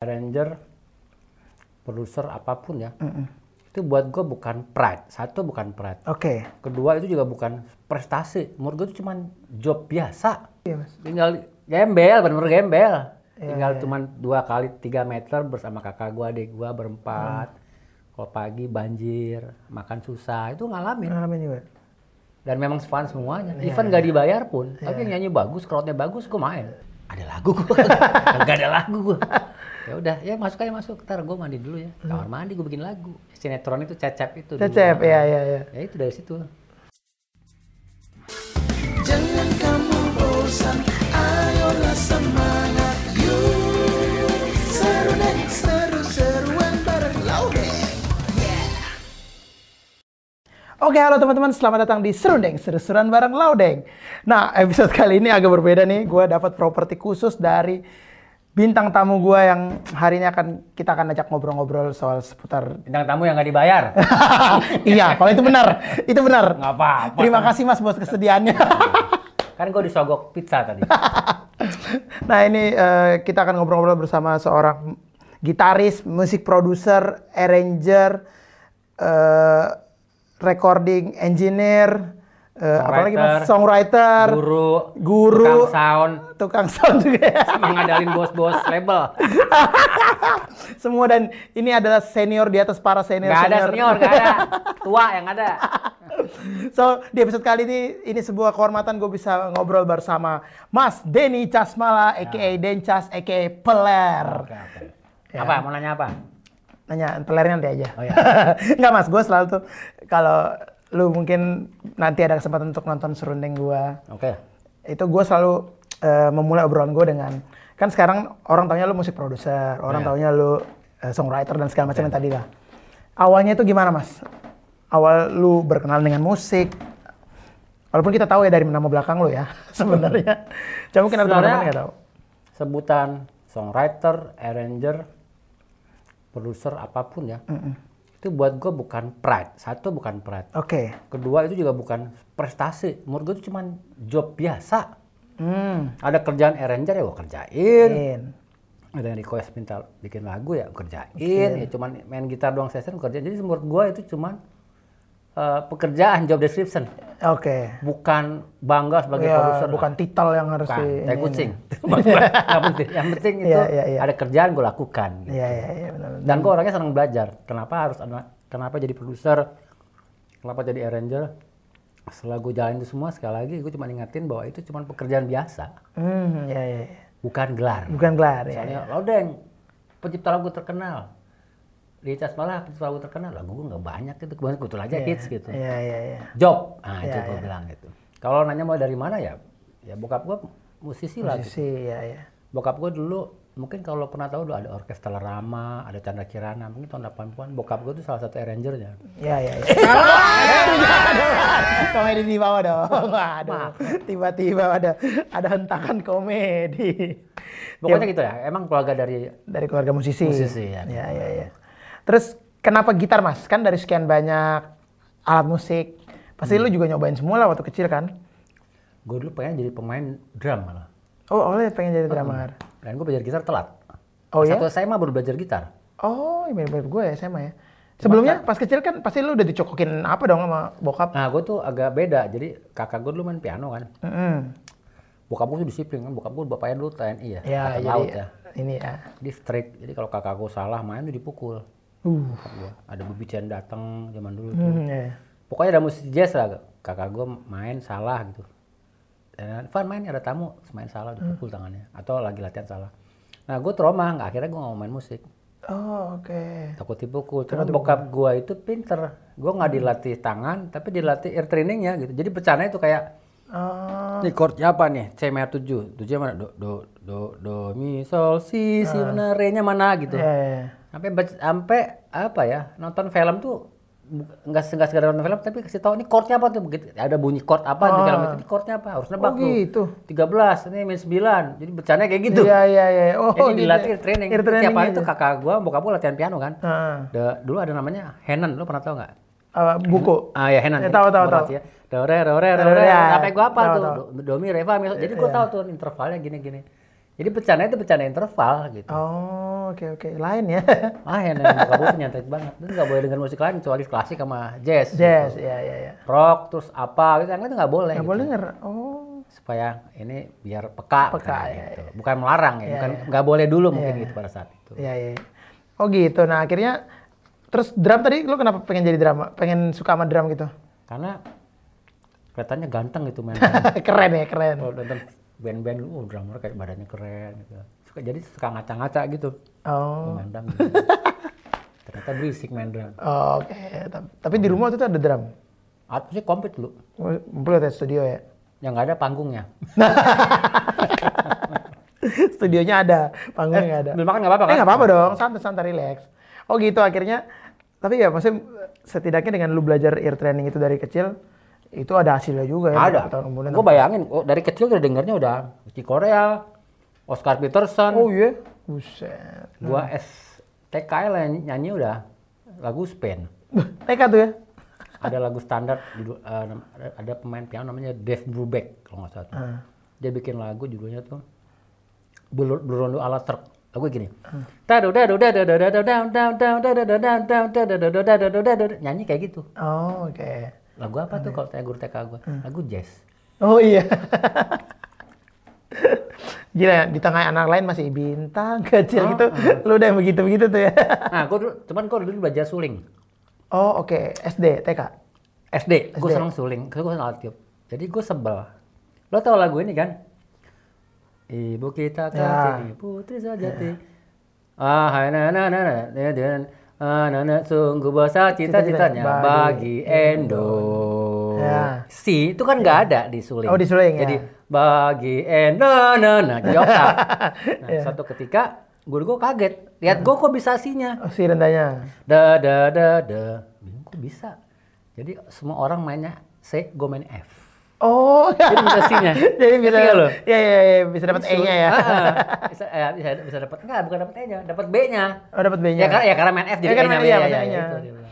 arranger, produser apa pun ya, itu buat gue bukan pride. Satu bukan pride. Oke. Kedua itu juga bukan prestasi. Menurut gue itu cuma job biasa. Iya, Mas. Tinggal gembel, bener-bener gembel. Iya, Tinggal cuman dua kali tiga meter bersama kakak gua, adik gua berempat. Kalau pagi banjir, makan susah, itu ngalamin. Ngalamin juga. Dan memang fun semuanya. Iya, Even nggak dibayar pun, tapi nyanyi bagus, crowdnya bagus, gue main. Ada lagu gue, nggak ada lagu gue. Ya udah, ya masuk aja masuk. Ntar gue mandi dulu ya. Kamar mandi gue bikin lagu. Sinetron itu cecep itu. Cecep, iya, iya, iya. Ya itu dari situ. Jangan kamu bosan, ayolah semangat yuk Seru deh, seru-seruan bareng Laudeng Oke, halo teman-teman, selamat datang di Serundeng, seru-seruan bareng Laudeng. Nah, episode kali ini agak berbeda nih. Gue dapat properti khusus dari bintang tamu gue yang hari ini akan kita akan ajak ngobrol-ngobrol soal seputar. Bintang tamu yang nggak dibayar. iya, kalau itu benar, itu benar. Nggak apa-apa. Terima kasih Mas buat kesediaannya. kan gue disogok pizza tadi. nah ini eh, kita akan ngobrol-ngobrol bersama seorang gitaris, musik produser, arranger, eh, recording engineer, eh, apalagi mas songwriter, Guru, Guru. tukang sound, tukang sound juga ya. sama ngadalin bos-bos label. Semua dan ini adalah senior di atas para senior. Nggak ada senior, nggak ada. Tua yang ada. So di episode kali ini ini sebuah kehormatan gue bisa ngobrol bersama Mas Denny Casmala, aka Dencas, aka Peler. Oke, oke. Ya. Apa? Mau nanya apa? Nanya pelernya nanti aja. Oh, iya. Enggak mas, gue selalu tuh kalau lu mungkin nanti ada kesempatan untuk nonton serundeng gue, Oke. itu gue selalu eh, memulai obrolan gue dengan kan sekarang orang taunya lu musik produser, orang Iya. taunya lu eh, songwriter dan segala macam yang tadi lah. Awalnya itu gimana mas? Awal lu berkenal dengan musik, walaupun kita tahu ya dari nama belakang lu ya sebenarnya. Coba mungkin teman-teman nggak tahu. Sebutan songwriter, arranger, produser apa pun ya, itu buat gue bukan pride. Satu bukan pride. Oke. Kedua itu juga bukan prestasi. Menurut gue itu cuma job biasa. Hmm. Ada kerjaan arranger ya gue kerjain. In. Ada yang request minta bikin lagu ya gue kerjain. Ya cuman main gitar doang session gue kerjain. Jadi menurut gue itu cuman eh, pekerjaan job description. Oke. Bukan bangga sebagai Ya, produser. bukan titel yang harus Bukan, di tai kucing. Nggak penting. Yang penting itu Iya, iya, iya. ada kerjaan gue lakukan. gitu. Iya iya iya benar. Dan gue orangnya senang belajar. Kenapa harus ada, kenapa jadi produser, kenapa jadi arranger. Setelah gue jalanin itu semua, sekali lagi gue cuma ingetin bahwa itu cuma pekerjaan biasa. Hmm, iya iya. iya. Bukan gelar. Bukan gelar ya. Misalnya, Lodeng, pencipta lagu terkenal. Cas malah lagu terkenal. Lagu gue nggak banyak gitu. Kebetulan kebetulan aja hits gitu. Iya iya iya. Job. Nah itu Iya, gue iya. bilang gitu. Kalau nanya mau dari mana ya, ya bokap gue musisi lah. gitu. Musisi ya ya. Bokap gue dulu, mungkin kalau pernah tahu dulu ada Orkestra Rama, ada Chandra Kirana, mungkin tahun 80-an. Bokap gue tuh salah satu arrangernya. Iya iya iya. komedi di bawah dong. Waduh. Tiba-tiba ada ada hentakan komedi. Pokoknya gitu ya, emang keluarga dari Dari keluarga musisi. Musisi, ya. Iya iya iya. Terus kenapa gitar Mas? Kan dari sekian banyak alat musik. Pasti Hmm. lu juga nyobain semua lah waktu kecil kan? gue dulu pengen jadi pemain drum malah. Oh, oleh pengen jadi drummer. Dan gue belajar gitar telat. Oh ya? Satu SMA baru belajar gitar. Oh, mirip-mirip gue ya SMA ya. Sebelumnya pas kecil kan pasti lu udah dicokokin apa dong sama bokap? Nah gue tuh agak beda, jadi kakak gue dulu main piano kan. Mm-mm. Bokap gue tuh disiplin kan, bokap gue bapaknya dulu TNI ya, Ya, jadi laut ya. ini ya. Dia strict, jadi kalau kakak gue salah main tuh dipukul. Uh. Gua. Ada Bubi Chen datang zaman dulu tuh. Hmm, ya. Pokoknya ada musik jazz lah, kakak gue main salah gitu. Dan Van main ada tamu, main salah dipukul tangannya. Atau lagi latihan salah. Nah gue trauma, nggak akhirnya gue nggak mau main musik. Oh, oke. Takut dipukul. Cuma bokap gue itu pinter. Gue nggak dilatih tangan, tapi dilatih ear trainingnya gitu. Jadi pecahannya itu kayak Oh, Ini chordnya apa nih? C minor 7. 7 mana? Do, do, do, do, mi, sol, si, si mana? Re-nya mana gitu. ya, ya, ya. Sampai sampai apa ya? Nonton film tuh nggak nggak sekedar nonton film tapi kasih tahu ini chordnya apa tuh begitu ada bunyi chord apa di film itu ini chordnya apa harus nebak Oh, tuh gitu. 13 ini min 9 jadi bercanya kayak gitu Iya, iya, iya. Oh, jadi gitu. dilatih ear training Ear training tiap hari gitu. tuh kakak gua bokap gua latihan piano kan Heeh. Da- dulu ada namanya Henan lo pernah tahu nggak Ah, buku. Ah ya Henan. Ya, tahu, tahu, tahu. Ya. Do re do re do re. Ya, Sampai gua apa tuh? Do, do mi re fa mi. Jadi gua tahu tuh intervalnya gini-gini. Jadi bercanda itu bercanda interval gitu. Oh, oke oke. Lain ya. Yang bokap gue tuh nyantai banget. Lu nggak boleh dengar musik lain kecuali klasik sama jazz. Jazz, gitu. ya ya ya. Rock terus apa gitu. Yang lain tuh nggak boleh. Nggak gitu. boleh denger. Oh. Supaya ini biar peka. Peka, kan, ya, gitu. Bukan melarang ya. Ya, Bukan ya. nggak boleh dulu mungkin Ya. gitu pada saat itu. Iya iya. Oh gitu. Nah akhirnya terus drum tadi lu kenapa pengen jadi drama? Pengen suka sama drum gitu? Karena kelihatannya ganteng gitu main. keren ya keren. Kalau nonton band-band lu, oh drummer kayak badannya keren gitu. Suka jadi suka ngaca-ngaca gitu. Oh. Main drum gitu. Ternyata berisik main drum. Oh, Oke. Tapi- Tapi di rumah itu ada drum. Atau sih komplit lu. Ngumpul di studio ya. Yang nggak ada panggungnya. Studionya ada, panggungnya nggak ada. Belum makan nggak apa-apa Eh kan? nggak apa-apa dong, santai-santai relax. Oh gitu akhirnya. Tapi ya maksudnya setidaknya dengan lu belajar ear training itu dari kecil, itu ada hasilnya juga ya ada. gue bayangin oh, dari kecil udah dengarnya udah di Korea Oscar Peterson. Oh iya? Buset. Gua S TK ya, lah nyanyi udah lagu Spain. TK tuh ya? Ada lagu standar uh, ada pemain piano namanya Dave Brubeck kalau nggak salah uh. dia bikin lagu judulnya tuh Berondo ala Truk. lagu gini. Nyanyi kayak gitu oh oke okay. Lagu apa tuh kalau tanya guru TK gue? Lagu jazz. Oh iya. Gila ya, di tengah anak lain masih bintang kecil gitu. Lu udah yang begitu-begitu tuh ya. Nah, gue dulu, cuman gue dulu belajar suling. Oh oke, SD, TK. SD, gue SD. seneng suling, gue seneng alat tiup. Jadi gue sebel. Lo tau lagu ini kan? Ibu kita Ya. kartini, putri sajati. Ah, hai, na na na na na ah, na na sungguh besar cita-citanya Cita-cita bagi Endo. Ya. Si itu kan nggak ada di suling. Oh, di suling, ya. Jadi bagi Endo, na na di oktav. Nah, Ya. satu ketika guru gue kaget, lihat gue kok bisa sinya Oh, si rendahnya. da da da da kok bisa jadi semua orang mainnya C gue main F Oh, Jadi bisa C-nya. Jadi bisa, lo? ya, ya, ya, bisa dapat E-nya ya. Ah, ah. bisa eh, bisa bisa dapat enggak bukan dapat E-nya dapat B-nya Oh, dapat B-nya. ya karena ya karena main F jadi Ya, E-nya iya, ya, ya, bilang.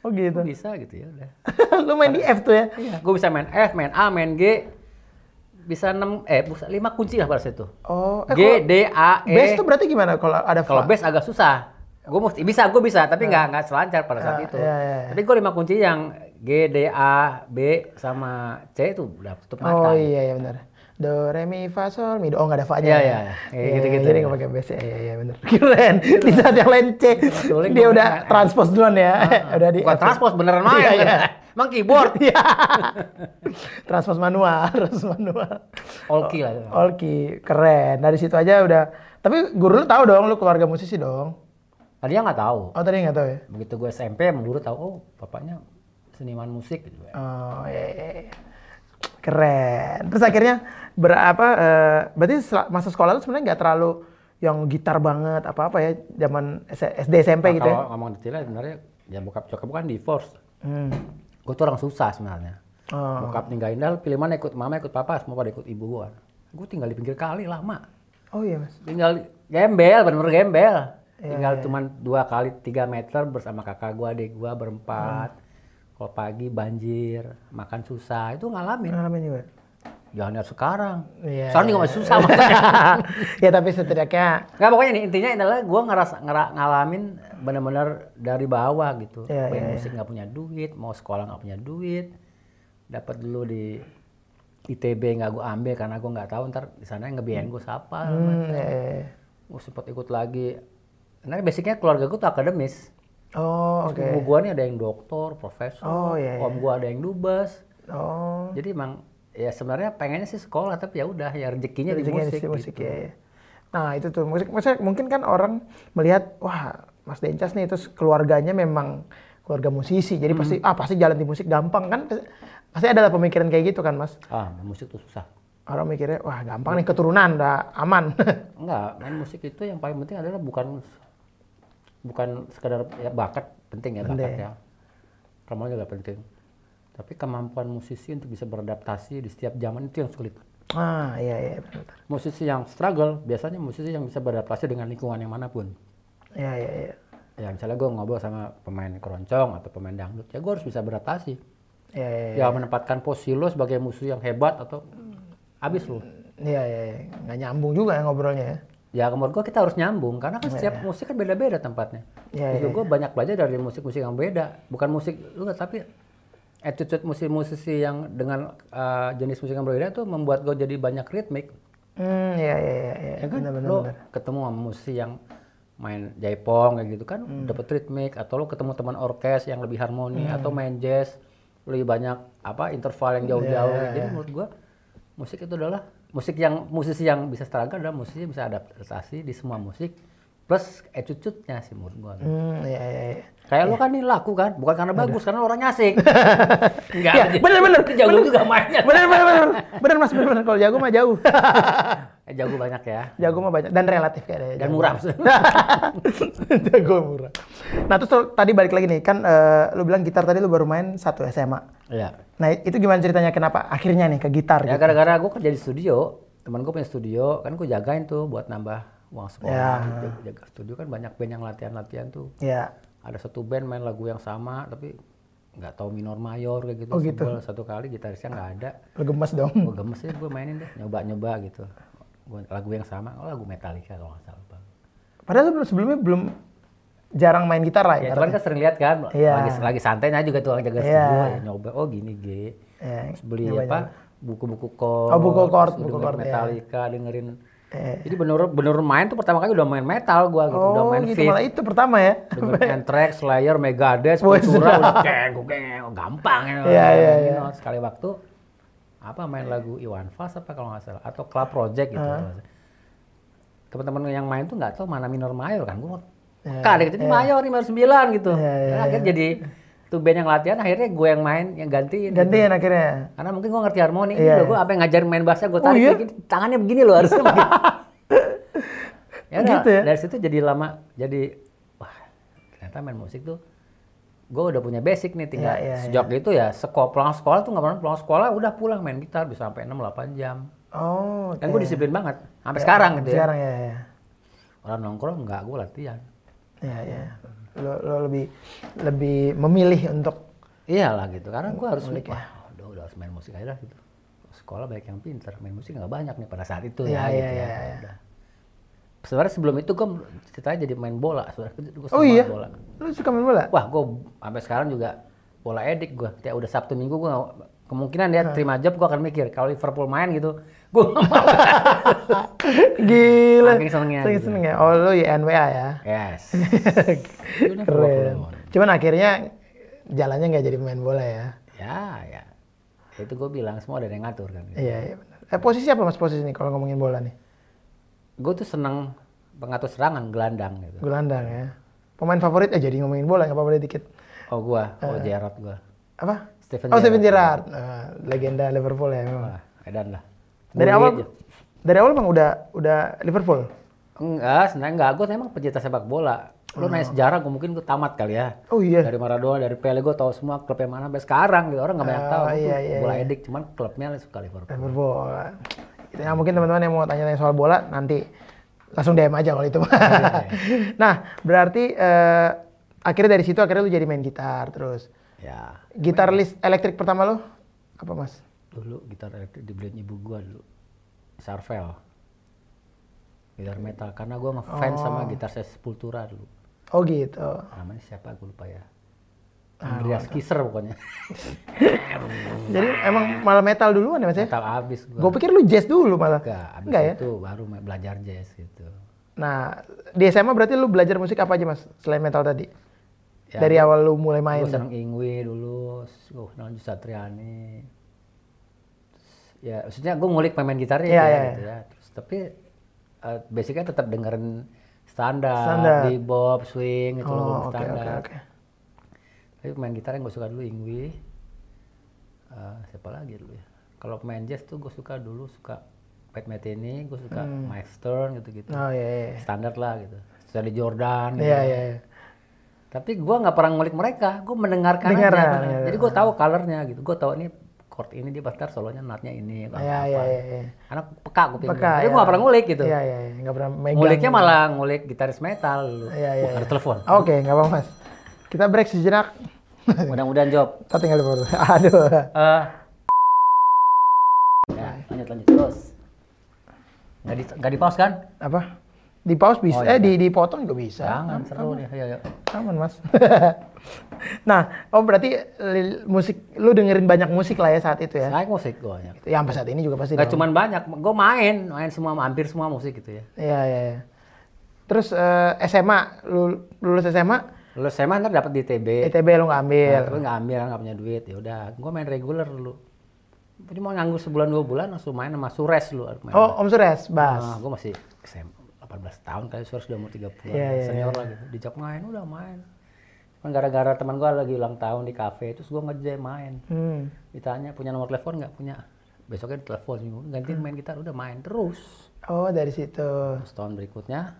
Oh gitu. Kok bisa gitu ya udah Lu main di F tuh ya? iya gue bisa main F main A main G bisa 6 eh bisa 5 kunci lah pada saat itu Oh, eh, G D A E bass tuh berarti gimana kalau ada Kalau fa? bass agak susah. Gue mesti bisa, gue bisa, tapi nggak nggak selancar pada saat Ah, itu. iya, iya, iya. Tapi gue lima kunci yang G, D, A, B sama C itu udah tutup mata. Oh iya iya benar. Do re mi fa sol mi do. Oh nggak ada fa-nya. Iya, ya? iya, iya. Kayak gitu-gitu. Jadi nggak pakai bass. Iya iya benar. Keren. Di saat yang lain C, dia udah transpose duluan ya. udah di Bukan transpose beneran main. Iya, iya. Emang keyboard. Iya. transpose manual, transpose manual. All key lah. key. Keren. Dari situ aja udah. Tapi guru lu tahu dong, lu keluarga musisi dong. Tadinya nggak tahu. Oh tadi nggak tahu ya? Begitu gue SMP, emang dulu tahu, oh bapaknya seniman musik gitu. Oh iya, iya, iya. Keren. Terus akhirnya berapa? eh, berarti masa sekolah lu sebenarnya nggak terlalu yang gitar banget apa apa ya zaman SD SMP Nah, gitu ya? Kalau ngomong detailnya sebenarnya ya bokap cokap bukan divorce. Hmm. Gue tuh orang susah sebenarnya. Oh. Bokap ninggalin dah, pilih mana ikut mama ikut papa, semua pada ikut ibu gue. Gue tinggal di pinggir kali lama. oh iya mas. tinggal gembel bener-bener gembel Iya, tinggal cuman dua kali tiga meter bersama kakak gua adik gua berempat. Kalau pagi banjir makan susah itu ngalamin. Ngalamin juga. jangan lihat sekarang. Iya, sekarang juga iya. masih susah ya tapi setidaknya nggak pokoknya nih, intinya adalah gua ngerasa ngera- ngalamin bener-bener dari bawah gitu. Iya, main iya, musik nggak punya duit mau sekolah nggak punya duit. Dapat dulu di ITB nggak gua ambil karena gua nggak tahu ntar di sana yang ngebiayain gua siapa hmm, iya, iya. gue sempat ikut lagi. Nah, basicnya keluarga gue tuh akademis. Oh oke. Ibu gue nih ada yang doktor, profesor. Oh, iya, Om gue ada yang dubes. Oh. Jadi emang ya sebenarnya pengennya sih sekolah tapi ya udah ya rezekinya di Rezekinya musik. di musik gitu. ya, ya. Nah itu tuh musik, maksudnya mungkin kan orang melihat wah Mas Dencas nih terus keluarganya memang keluarga musisi, jadi pasti Hmm. ah pasti jalan di musik gampang kan? Pasti ada pemikiran kayak gitu kan Mas? Ah, musik tuh susah. Orang mikirnya wah gampang nih keturunan udah aman. Enggak, main musik itu yang paling penting adalah bukan bukan sekedar ya bakat penting ya Penting. bakat ya. Ramalan juga penting. Tapi kemampuan musisi untuk bisa beradaptasi di setiap zaman itu yang sulit. ah iya iya benar. Musisi yang struggle biasanya musisi yang bisa beradaptasi dengan lingkungan yang mana pun. Iya iya iya. ya misalnya gue ngobrol sama pemain keroncong atau pemain dangdut ya gue harus bisa beradaptasi Iya iya. iya. ya menempatkan posisi lo sebagai musuh yang hebat atau habis lo Iya, iya, iya. Nggak nyambung juga ya ngobrolnya ya. Ya menurut gua kita harus nyambung karena kan setiap musik kan beda-beda tempatnya. Iya, Justru iya, gua banyak belajar dari musik-musik yang beda, bukan musik lu tapi attitude musisi-musisi yang dengan uh, jenis musik yang berbeda tuh membuat gua jadi banyak ritmik. Hmm, iya, iya, iya. iya. Ya kan Benar, benar, lo ketemu sama musisi yang main jaipong kayak gitu kan Hmm. dapat ritmik atau lo ketemu teman orkes yang lebih harmoni Hmm. atau main jazz lebih banyak apa interval yang jauh-jauh. Iya, Jadi menurut gua musik itu adalah musik yang musisi yang bisa struggle adalah musisi yang bisa adaptasi di semua musik plus attitude-nya sih menurut gua. Hmm, iya, iya, iya. Kayak lo kan ini laku kan, bukan karena bagus, karena lo orangnya asik. Enggak. Iya, bener, bener, Jago bener. juga mainnya. Bener, bener, bener. Bener, Mas, bener, bener. Kalau jago mah jauh. Eh, jago banyak ya. jago mah banyak. Dan relatif kayaknya. Dan jago. murah. jago murah. Nah, terus tadi balik lagi nih. Kan eh, lu bilang gitar tadi lu baru main satu SMA. Iya. Nah, itu gimana ceritanya kenapa akhirnya nih ke gitar Ya gitu? gara-gara gue kerja di studio, teman gue punya studio, kan gue jagain tuh buat nambah uang sekolah. Ya. gitu. Jaga studio kan banyak band yang latihan-latihan tuh. Ya. Ada satu band main lagu yang sama, tapi nggak tahu minor mayor kayak gitu. Oh, gitu. Sebel satu kali gitarisnya nggak ada. Lu gemes dong. Gue gemes ya gue mainin deh, nyoba-nyoba gitu. Gua, lagu yang sama, oh lagu Metallica kalau nggak salah. Bang. Padahal lu belum- sebelumnya belum jarang main gitar lah Ya, ya. cuman kan sering lihat kan, Iya. lagi lagi santai aja juga tuh orang jaga Iya. studio, ya, nyoba, oh gini G. Ya, Terus beli apa buku-buku chord, Oh, buku chord, buku chord, ya. Metallica, dengerin. Eh. Jadi bener bener main tuh pertama kali udah main metal gua gitu, udah Oh, main gitu Fifth, malah itu pertama ya. dengerin Anthrax, Slayer, Megadeth, Sepultura sedap. udah ceng, ceng, gampang ya. Iya, iya, You iya. Sekali waktu apa main lagu Iwan Fals apa kalau nggak salah atau Club Project gitu. salah. Teman-teman yang main tuh nggak tahu mana minor mayor kan gua Iya, Peka deh, ini mayor, ini mayor 9 gitu. Iya, iya, Ya, akhirnya jadi tuh band yang latihan akhirnya gue yang main yang gantiin. gitu. Gantian akhirnya. Karena mungkin gue ngerti harmoni. Iya, iya. gue apa yang ngajarin main bassnya gue Oh, tarik iya? kayak gini. Tangannya begini loh harusnya. ya Gitu ya? dari situ jadi lama. Jadi wah ternyata main musik tuh gue udah punya basic nih tinggal Iya, iya, sejak itu ya sekolah pulang sekolah tuh nggak pernah pulang sekolah udah pulang main gitar bisa sampai 6-8 jam Oh, oke. kan gue disiplin banget sampai sekarang gitu ya Sekarang ya, ya. orang nongkrong nggak gue latihan Ya, ya. Lo, lo lebih lebih memilih untuk Iyalah gitu, karena gue harus Ngulik ya. wah, udah, udah harus main musik aja lah gitu. Sekolah banyak yang pinter, main musik nggak banyak nih pada saat itu Iya, ya, iya, gitu iya, ya. iya. Udah. Sebenarnya sebelum itu gue ceritanya jadi main bola, sebenarnya gue Oh iya. bola. Lu suka main bola? Wah, gue sampai sekarang juga bola edik gue. Kayak udah Sabtu Minggu gue kemungkinan ya terima job gue akan mikir kalau Liverpool main gitu, gue Gila. Saking senengnya Saking gitu. seneng ya. Oh, lu YNWA ya. yes. Keren. Cuman akhirnya jalannya nggak jadi pemain bola ya. Ya, ya. Itu gue bilang semua ada yang ngatur kan. Gitu. Iya, iya benar. Eh, posisi apa mas posisi nih kalau ngomongin bola nih? Gue tuh seneng pengatur serangan, gelandang gitu. Gelandang ya. Pemain favorit eh jadi ngomongin bola nggak apa-apa dikit. Oh gua, oh Gerrard gua. Apa? Stephen oh, Steven Gerrard. Gerrard. Nah, legenda Liverpool ya memang. Wah, edan lah. Dari awal aja. dari awal emang udah udah Liverpool. Enggak, sebenarnya enggak. Gue emang pecinta sepak bola. Lu nanya sejarah, gue mungkin gue tamat kali ya. Oh iya. Dari Maradona, dari Pele, gue tahu semua klub yang mana sampai sekarang gitu. Orang nggak banyak Ah, tahu. Iya, iya, bola iya. edik, cuman klubnya suka Liverpool. Liverpool. Itu ya mungkin teman-teman yang mau tanya-tanya soal bola nanti langsung DM aja kalau itu. nah, berarti eh, akhirnya dari situ akhirnya lu jadi main gitar terus. Ya, Gitar list elektrik pertama lu apa, Mas? dulu gitar elektrik dibeliin ibu gua dulu. Sarvel. Gitar metal. Karena gue ngefans sama Oh. gitar saya Sepultura dulu. Oh gitu. Namanya siapa gue lupa ya. Ah, Andreas Kisser pokoknya. Jadi emang malah metal duluan ya, Mas ya? metal abis gue. Gue pikir lu jazz dulu malah. Enggak, abis Enggak ya? itu baru main- belajar jazz gitu. Nah, di SMA berarti lu belajar musik apa aja, Mas? Selain metal tadi? Ya, Dari awal lu mulai main. Gue seneng Ingwi dulu, gue kenal Satriani. Terus, Ya, maksudnya gue ngulik pemain gitarnya Iya, gitu, ya, iya, gitu ya. Terus tapi eh, basicnya tetap dengerin standar, Standar. bebop, swing itu Oh, oke, standar. oke. Tapi pemain gitar yang gue suka dulu Ingwi. Eh, siapa lagi dulu ya? Kalau pemain jazz tuh gue suka dulu suka Pat Metheny, gue suka Mike Stern gitu-gitu. Hmm. Oh iya, iya. Standar lah gitu. Sally Jordan gitu. Iya, iya, iya. Tapi gue nggak pernah ngulik mereka, gue mendengarkan Dengar, aja. ya, ya, Jadi gue tahu colornya gitu. Gue tahu ini chord ini dia bentar solonya notnya ini. apa, Iya, iya, iya, iya. Karena peka gue pikir. Peka, Tapi ya. gue nggak pernah ngulik gitu. Iya, iya, iya. Nggak pernah megang. Nguliknya malah ngulik gitaris metal dulu. Iya, iya, Wah, ada telepon. Oke, nggak apa-apa, Mas. Kita break sejenak. Mudah-mudahan job. Kita tinggal dulu. Aduh. Eh, ya, lanjut lanjut terus. Nggak di, nggak di pause kan? Apa? Di pause bisa, Oh, iya. eh di dipotong juga bisa. Jangan, seru nih. Ayo, ayo. Aman mas. nah, oh berarti li- musik, lu dengerin banyak musik lah ya saat itu ya? Naik musik gue banyak. Ya sampai saat ini juga pasti. Gak cuman banyak, gue main, main semua, hampir semua musik gitu ya. Iya iya. iya. Terus eh, SMA, lu lulus SMA, Lulus SMA ntar dapat di TB. ITB lu nggak ambil. Nah, nggak ambil, nggak punya duit. Ya udah, gue main reguler dulu. Jadi mau nganggur sebulan dua bulan langsung main sama Sures dulu. Main Oh Om Sures, bass. Nah, gue masih SMA 18 tahun kali Sures udah umur 30 Iya, iya, senior lah gitu. Dijak main udah main. Kan gara-gara teman gue lagi ulang tahun di kafe, terus gue ngejam main. Hmm. Ditanya punya nomor telepon nggak punya. Besoknya ditelepon seminggu, gantiin main gitar udah main terus. Oh dari situ. Setahun berikutnya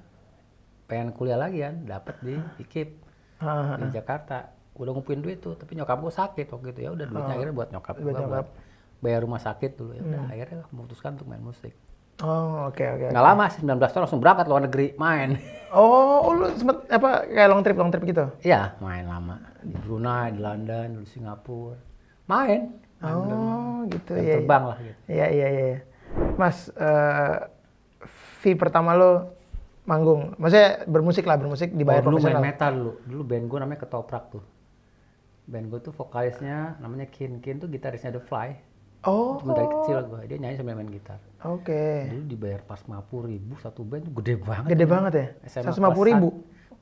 pengen kuliah lagi kan, dapat di IKIP Ah, di Jakarta. Udah ngumpulin duit tuh, tapi nyokap gue sakit waktu itu ya udah duitnya akhirnya buat nyokap Oh. Buat gue nyokap. buat bayar rumah sakit dulu ya udah akhirnya memutuskan untuk main musik. Oh oke oke. Nggak lama sih 19 tahun langsung berangkat luar negeri main. Oh, oh, lu sempet apa kayak long trip long trip gitu? Iya, main lama di Brunei, di London, di Singapura. Main. Oh gitu Dan ya. terbang lah gitu. Iya iya iya. Mas, eh fee pertama lo manggung, maksudnya bermusik lah bermusik dibayar Oh, dulu main metal dulu. Dulu band gue namanya Ketoprak tuh. Band gue tuh vokalisnya namanya Kin. Kin tuh gitarisnya The Fly. Oh, Cuma dari kecil gue, dia nyanyi sambil main gitar. oke. Dulu dibayar pas 50 ribu satu band gede banget. Gede banget ya? SMA 150 ribu.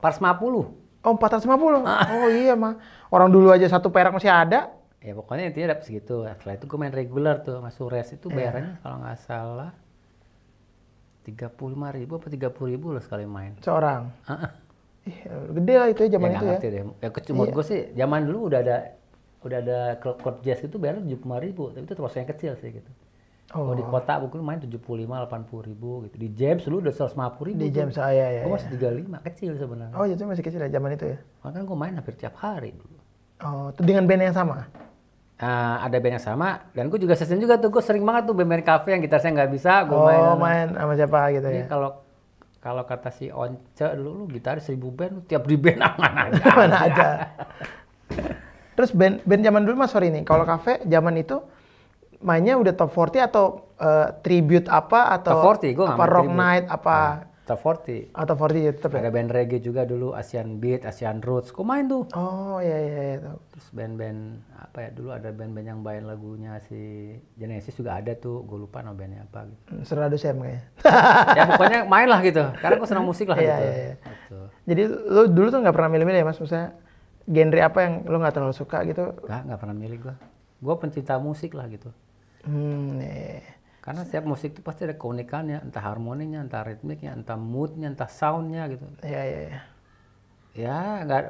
Pas 50. Oh, 450. Oh iya mah. Orang dulu aja satu perak masih ada. Ya pokoknya intinya dapet segitu. Setelah itu gue main regular tuh sama Sures Iya. itu bayarannya kalau nggak salah 35 ribu apa 30 ribu lah sekali main. Seorang. Ah, ah. Ih, gede lah itu ya ya zaman nggak itu ya. deh. Ya kecumur gue sih zaman dulu udah ada udah ada klub klub jazz itu bayar 75 ribu, tapi itu termasuk yang kecil sih gitu. Oh, Kalau di kota buku main 75 80 ribu gitu. Di James dulu udah 150 ribu. di jam saya ya. Gue ya. masih 35 kecil sebenarnya. Oh, itu masih kecil ya zaman itu ya. Makanya gue main hampir tiap hari dulu. Oh, itu dengan band yang sama. Ah, ada band yang sama dan gue juga session juga tuh gue sering banget tuh band-band cafe yang gitarnya nggak bisa gue Oh, main main sama siapa gitu Ini ya. kalau kalau kata si Once dulu lu gitaris seribu band lu tiap di band aman aja. Mana aja. Terus band band zaman dulu Mas sorry nih, kalau kafe zaman itu mainnya udah top 40 atau eh, tribute apa atau Top 40, gua apa rock tribute. night apa Top 40. atau 40 ya tetap ya? Ada band reggae juga dulu Asian Beat, Asian Roots. Gue main tuh. Oh iya iya iya. Terus band-band apa ya dulu ada band-band yang main lagunya si Genesis juga ada tuh. Gue lupa nama bandnya apa gitu. Hmm, Seradu Sam kayaknya. ya pokoknya main lah gitu. Karena gue senang musik lah Iya, gitu. iya, iya. Gitu. Jadi lu dulu tuh nggak pernah milih-milih ya Mas maksudnya genre apa yang lu nggak terlalu suka gitu? Gak, nggak pernah milih gue. Gue pencinta musik lah gitu. Hmm, iya. Karena setiap musik itu pasti ada keunikannya, entah harmoninya, entah ritmiknya, entah moodnya, entah soundnya gitu. Iya iya iya. Ya nggak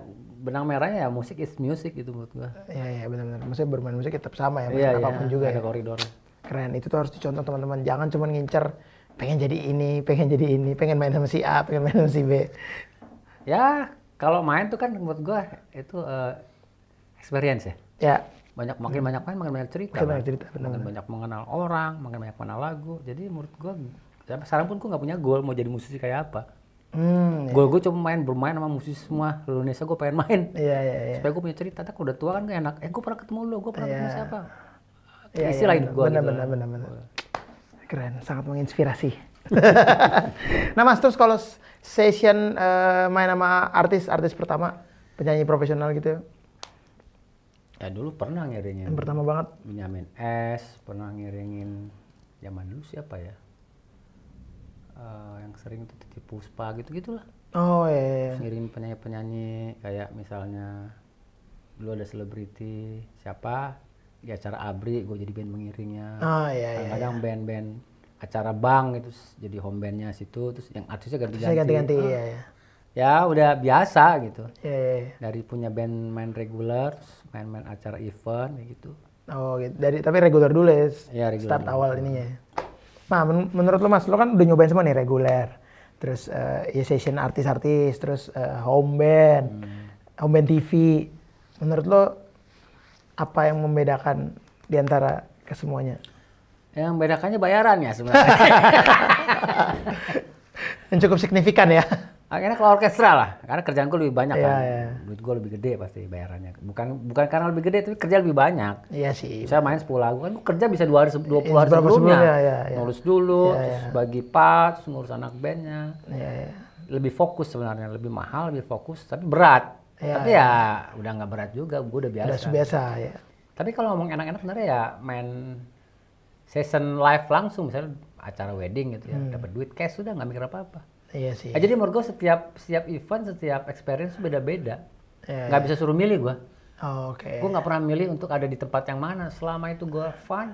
benang merahnya ya musik is music gitu menurut gua. Iya iya benar-benar. Maksudnya bermain musik tetap sama ya, Iya main apa pun juga ada ya. koridor. Keren. Itu tuh harus dicontoh teman-teman. Jangan cuma ngincer pengen jadi ini, pengen jadi ini, pengen main sama si A, pengen main sama si B. Ya kalau main tuh kan menurut gua itu eh, experience ya. Ya, Banyak makin banyak main makin banyak cerita. Makin kan. banyak cerita, benar, Makin banyak mengenal orang, makin banyak mengenal lagu. Jadi menurut gua sampai sekarang pun gua nggak punya goal mau jadi musisi kayak apa. hmm, Goal gua cuma main bermain sama musisi semua Indonesia gua pengen main. iya iya iya. Supaya gua punya cerita. Tak udah tua kan gak enak. Eh gua pernah ketemu lu, gua pernah ketemu Iya. siapa. Iya, Isi iya, hidup gua benar, gitu. benar, benar, benar. Keren, sangat menginspirasi. Nah mas, terus kalau session eh, main sama artis-artis pertama, penyanyi profesional gitu, Ya dulu pernah ngiringin. yang pertama banget, Benyamin S, pernah ngiringin zaman dulu siapa ya? Eh, yang sering itu Titi Puspa gitu gitulah. oh iya, iya, iya. Ngiringin penyanyi-penyanyi kayak misalnya dulu ada selebriti siapa di acara Abri gue jadi band mengiringnya. oh iya, iya. Kadang-kadang band-band acara bank itu jadi home bandnya situ terus yang artisnya Saya ganti-ganti. ganti-ganti, iya, iya. Ya udah biasa gitu. Iya, iya, iya. Dari punya band main reguler, main-main acara event gitu. Oh gitu. Dari tapi reguler dulu ya. Iya, reguler Start dulu. awal ininya. Nah, men- menurut lo Mas, lo kan udah nyobain semua nih reguler. Terus eh, ya session artis-artis, terus eh, home band, Hmm. home band TV. Menurut lo apa yang membedakan di antara kesemuanya? Yang bedakannya bayaran ya sebenarnya. Yang cukup signifikan ya. Akhirnya kalau orkestra lah, karena kerjaan gue lebih banyak Iya, kan. iya. Duit gue lebih gede pasti bayarannya. Bukan bukan karena lebih gede, tapi kerja lebih banyak. Iya sih. Bisa main 10 lagu kan gue kerja bisa dua hari se- 20 hari Berapa sebelumnya. sebelumnya, iya, iya. Nulis dulu, Iya, terus iya. bagi part, terus ngurus anak bandnya. Iya, iya. Lebih fokus sebenarnya, lebih mahal, lebih fokus, tapi berat. Iya, tapi ya udah nggak berat juga, gue udah biasa. Udah biasa ya. Tapi kalau ngomong enak-enak sebenarnya ya main season live langsung misalnya acara wedding gitu ya, Hmm. dapat duit cash sudah nggak mikir apa-apa. Iya sih. Ah, jadi menurut gue setiap setiap event, setiap experience beda-beda. Iya, Nggak bisa suruh milih gue. Oh, Oke. Gue nggak pernah milih untuk ada di tempat yang mana. Selama itu gue fun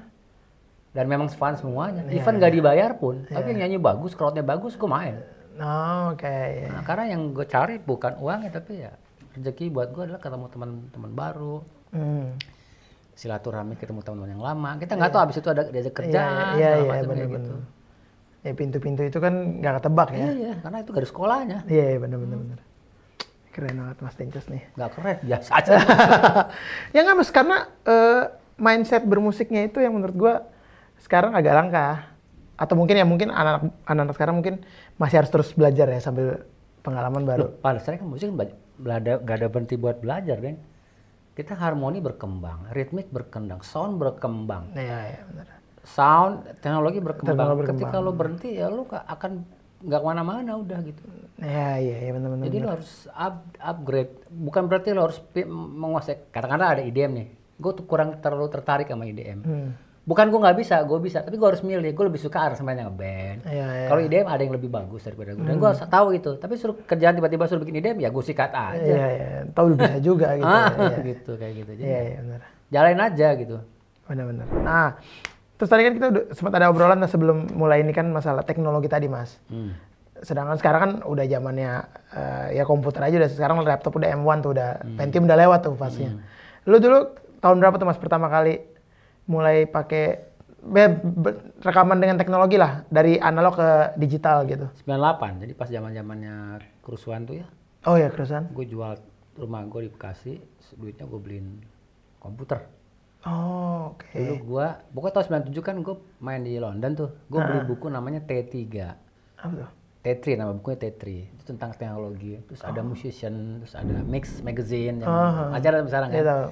dan memang fun semuanya. Iya, Event nggak dibayar pun, tapi yang nyanyi bagus, crowdnya bagus, gue main. Oh, Oke. iya. Nah, karena yang gue cari bukan uangnya, tapi ya rezeki buat gue adalah ketemu teman-teman baru, Hmm. Silaturahmi ketemu teman-teman yang lama. Kita nggak tahu abis itu ada diajak kerjaan, Iya, iya, iya, kayak bener-bener. gitu. Ya pintu-pintu itu kan nggak ketebak ya. Iya, iya, karena itu gak ada sekolahnya. Iya, iya bener-bener. bener. Keren banget Mas Tencos nih. Nggak keren, biasa aja. ya nggak mas karena eh, mindset bermusiknya itu yang menurut gua sekarang agak langka atau mungkin ya mungkin anak anak sekarang mungkin masih harus terus belajar ya sambil pengalaman baru Loh, pada saya kan musik kan bela- belada- gak ada berhenti buat belajar, Deng. Kita harmoni berkembang, ritmik berkembang, sound berkembang. Iya, iya benar. sound teknologi berkembang. Teknologi berkembang. Ketika lo berhenti ya lo ka- akan nggak ke mana-mana udah gitu. Iya, iya, iya benar-benar. Jadi lo harus up, upgrade. Bukan berarti lo harus menguasai. Katakanlah ada IDM nih. Gue tuh kurang terlalu tertarik sama IDM. Hmm. Bukan gue nggak bisa, gue bisa. Tapi gue harus milih. Gue lebih suka aransemen yang ngeband. Iya, iya. Kalau IDM ada yang lebih bagus daripada gue. Dan gue tahu itu. Tapi suruh kerjaan tiba-tiba suruh bikin IDM ya gue sikat aja. Iya, iya. Tahu bisa juga gitu. Ah, Iya, iya. gitu kayak gitu. Jadi Iya, iya benar. jalanin aja gitu. Benar-benar. Nah, terus tadi kan kita udah sempat ada obrolan sebelum mulai ini kan masalah teknologi tadi, Mas. Hmm. Sedangkan sekarang kan udah zamannya eh, ya komputer aja udah sekarang laptop udah M1 tuh udah Hmm. Pentium udah lewat tuh fasenya. Lu dulu tahun berapa tuh Mas pertama kali mulai pakai rekaman dengan teknologi lah dari analog ke digital gitu. 98. Jadi pas zaman-zamannya kerusuhan tuh ya. Oh ya, kerusuhan. gue jual rumah gue di Bekasi duitnya gue beliin komputer Oh, oke. dulu gue pokoknya tahun 97 kan gue main di London tuh gue Ah. beli buku namanya T3 Apa tuh? T3 nama bukunya T3 itu tentang teknologi terus ada musician terus ada mix magazine yang Ah. ajaran sekarang Iya kan tahu.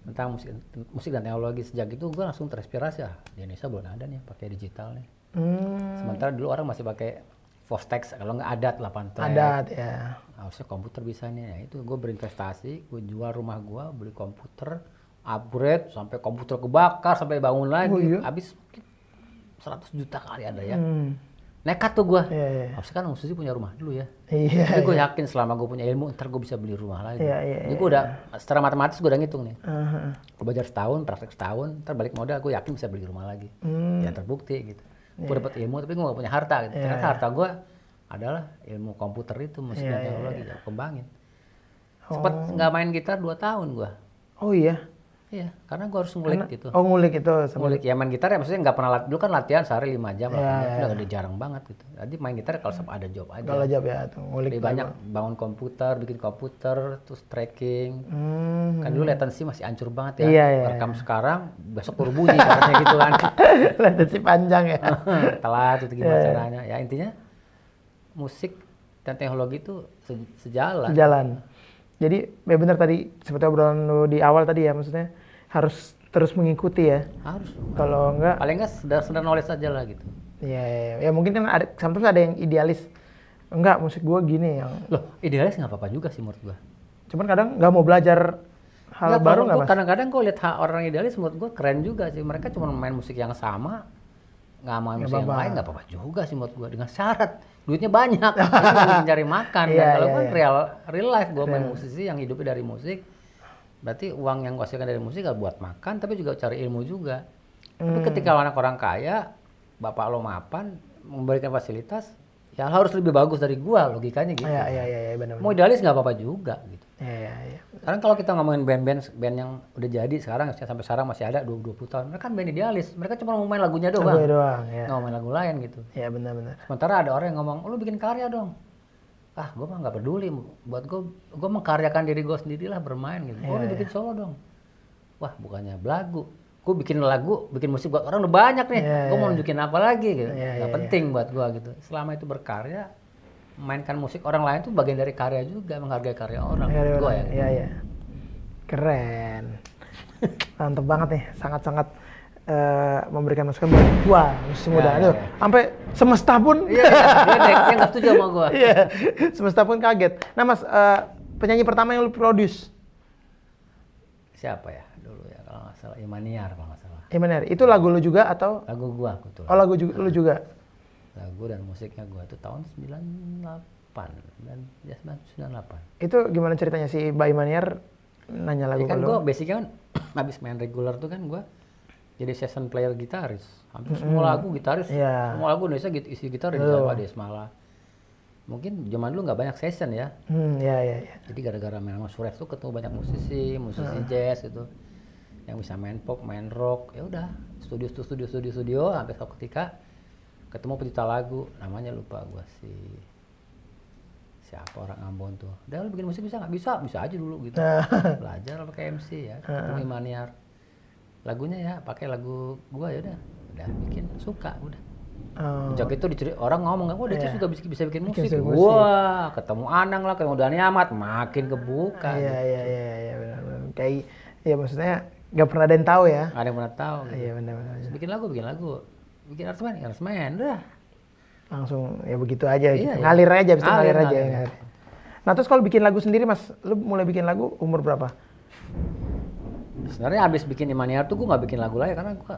Tentang musik musik dan teknologi sejak itu gue langsung terinspirasi ah di Indonesia belum ada nih pakai digital nih. Hmm, sementara dulu orang masih pakai Fostex kalau nggak adat 8 track adat ya. harusnya komputer bisa nih. Ya itu gue berinvestasi gue jual rumah gue beli komputer upgrade sampai komputer kebakar sampai bangun lagi. Oh, iya? habis mungkin 100 juta kali ada ya. Hmm. Nekat tuh gue Iya, iya. harusnya kan Susi punya rumah dulu ya. Iya. tapi gue yakin selama gue punya ilmu ntar gue bisa beli rumah lagi. Iya, iya, jadi gue udah secara matematis gue udah ngitung nih. Aha. gue belajar setahun praktek setahun ntar balik modal gue yakin bisa beli rumah lagi. Hmm. ya terbukti gitu. Gue dapat ilmu tapi gue gak punya harta gitu. Iya, ternyata harta gue adalah ilmu komputer itu Iya, dan iya, teknologi ya kembangin. Sempat nggak main gitar 2 tahun gue Oh iya. Iya karena gue harus ngulik gitu Oh ngulik itu sama. ngulik ya main gitar ya maksudnya nggak pernah dulu kan latihan sehari 5 jam Iya, lah iya. udah udah jarang banget gitu jadi main gitar kalau sampai ada job aja Kalau jawab ya tuh ngulik. lebih banyak bangun komputer bikin komputer terus tracking Hmm. kan dulu latency masih hancur banget ya Iya, iya, rekam sekarang besok baru bunyi ibaratnya gitu kan Latensi panjang ya. telat itu gimana Iya. caranya ya intinya musik dan teknologi itu se- sejalan Sejalan. Jadi ya benar tadi seperti obrolan lu di awal tadi ya maksudnya harus terus mengikuti ya. harus. Kalau enggak paling nggak sedar sedar knowledge aja lah gitu. Ya, ya, ya mungkin kan ada sometimes ada yang idealis. Enggak musik gua gini yang loh idealis nggak apa-apa juga sih menurut gua. Cuman kadang nggak mau belajar hal Nggak, baru nggak gua mas? kadang-kadang gue lihat ha- orang idealis menurut gua keren juga sih. Mereka cuma main musik yang sama nggak main musik yang lain nggak apa-apa juga sih menurut gua. Dengan syarat duitnya banyak. Mencari makan Iya, kan kalau iya, kan iya. real real life gua main musisi yang hidupnya dari musik berarti uang yang gua hasilkan dari musik gak buat makan tapi juga cari ilmu juga tapi Hmm. ketika lo anak orang kaya bapak lo mapan memberikan fasilitas ya harus lebih bagus dari gua logikanya gitu Iya iya iya ya, benar. mau idealis nggak apa-apa juga gitu Iya iya iya. sekarang kalau kita ngomongin band-band band yang udah jadi sekarang sampai sekarang masih ada 20 20 tahun mereka kan band idealis mereka cuma mau main lagunya Gue doang doang ya. nggak mau main lagu lain gitu Iya benar-benar. sementara ada orang yang ngomong lu bikin karya dong ah gue mah nggak peduli. Buat gue gue mengkaryakan diri gue sendirilah bermain gitu. Oh lu Iya, bikin solo dong. Wah bukannya belagu. Gue bikin lagu bikin musik buat orang udah banyak nih. Iya, gue mau iya. nunjukin apa lagi gitu. Iya, nggak iya, penting buat gue gitu. Selama itu berkarya mainkan musik orang lain tuh bagian dari karya juga, menghargai karya orang. Iya, iya, Gua ya. Iya, iya. Keren. Mantep banget nih, sangat-sangat eh, memberikan masukan buat gua Iya, muda. iya, Aduh, iya. sampai semesta pun Iya, iya, dia, setuju sama gua. Iya, semesta pun kaget. Nah, Mas, eh, penyanyi pertama yang lu produce, Siapa ya dulu ya kalau nggak salah Imaniar kalau nggak salah. Imaner, itu lagu lu juga atau Lagu gua betul. oh lagu juga, lu juga? Lagu dan musiknya gua tuh tahun 98 dan ya 98. Itu gimana ceritanya si Mbak Imanier nanya lagu Ya kan gua basicnya kan habis main regular tuh kan gua jadi session player gitaris. Hampir semua lagu gitaris, Iya. semua lagu Indonesia git- isi gitar di. Jawa Desmala. Mungkin zaman dulu nggak banyak session ya. Hmm, ya, ya, ya. Jadi gara-gara main sama Surex tuh ketemu banyak musisi, musisi jazz gitu. Yang bisa main pop, main rock, ya udah studio studio studio studio sampai suatu ketika ketemu pencipta lagu, namanya lupa gua si siapa orang Ambon tuh. Udah lu bikin musik bisa nggak? Bisa, bisa aja dulu gitu. Belajar pakai MC ya, ketemu Imaniar. Lagunya ya pakai lagu gua ya udah, udah bikin suka udah. Oh, Sejak itu diceri, orang ngomong, wah dia tuh juga bisa, bisa bikin musik. Musik. Wah, ketemu Anang lah, ketemu Dani Ahmad, makin kebuka. Iya, iya, iya, iya, benar-benar. Kayak, ya maksudnya nggak pernah ada yang tahu ya. Ada yang pernah tahu. gitu. Iya, benar-benar. Terus bikin lagu, bikin lagu. Bikin aransemen, ya aransemen, udah. Langsung ya begitu aja, Iya, gitu. iya. ngalir aja, bisa ngalir, Ngalir, aja. ngalir. ngalir. Nah terus kalau bikin lagu sendiri mas, lu mulai bikin lagu umur berapa? Sebenarnya abis bikin Imaniar tuh gue nggak bikin lagu lagi karena gue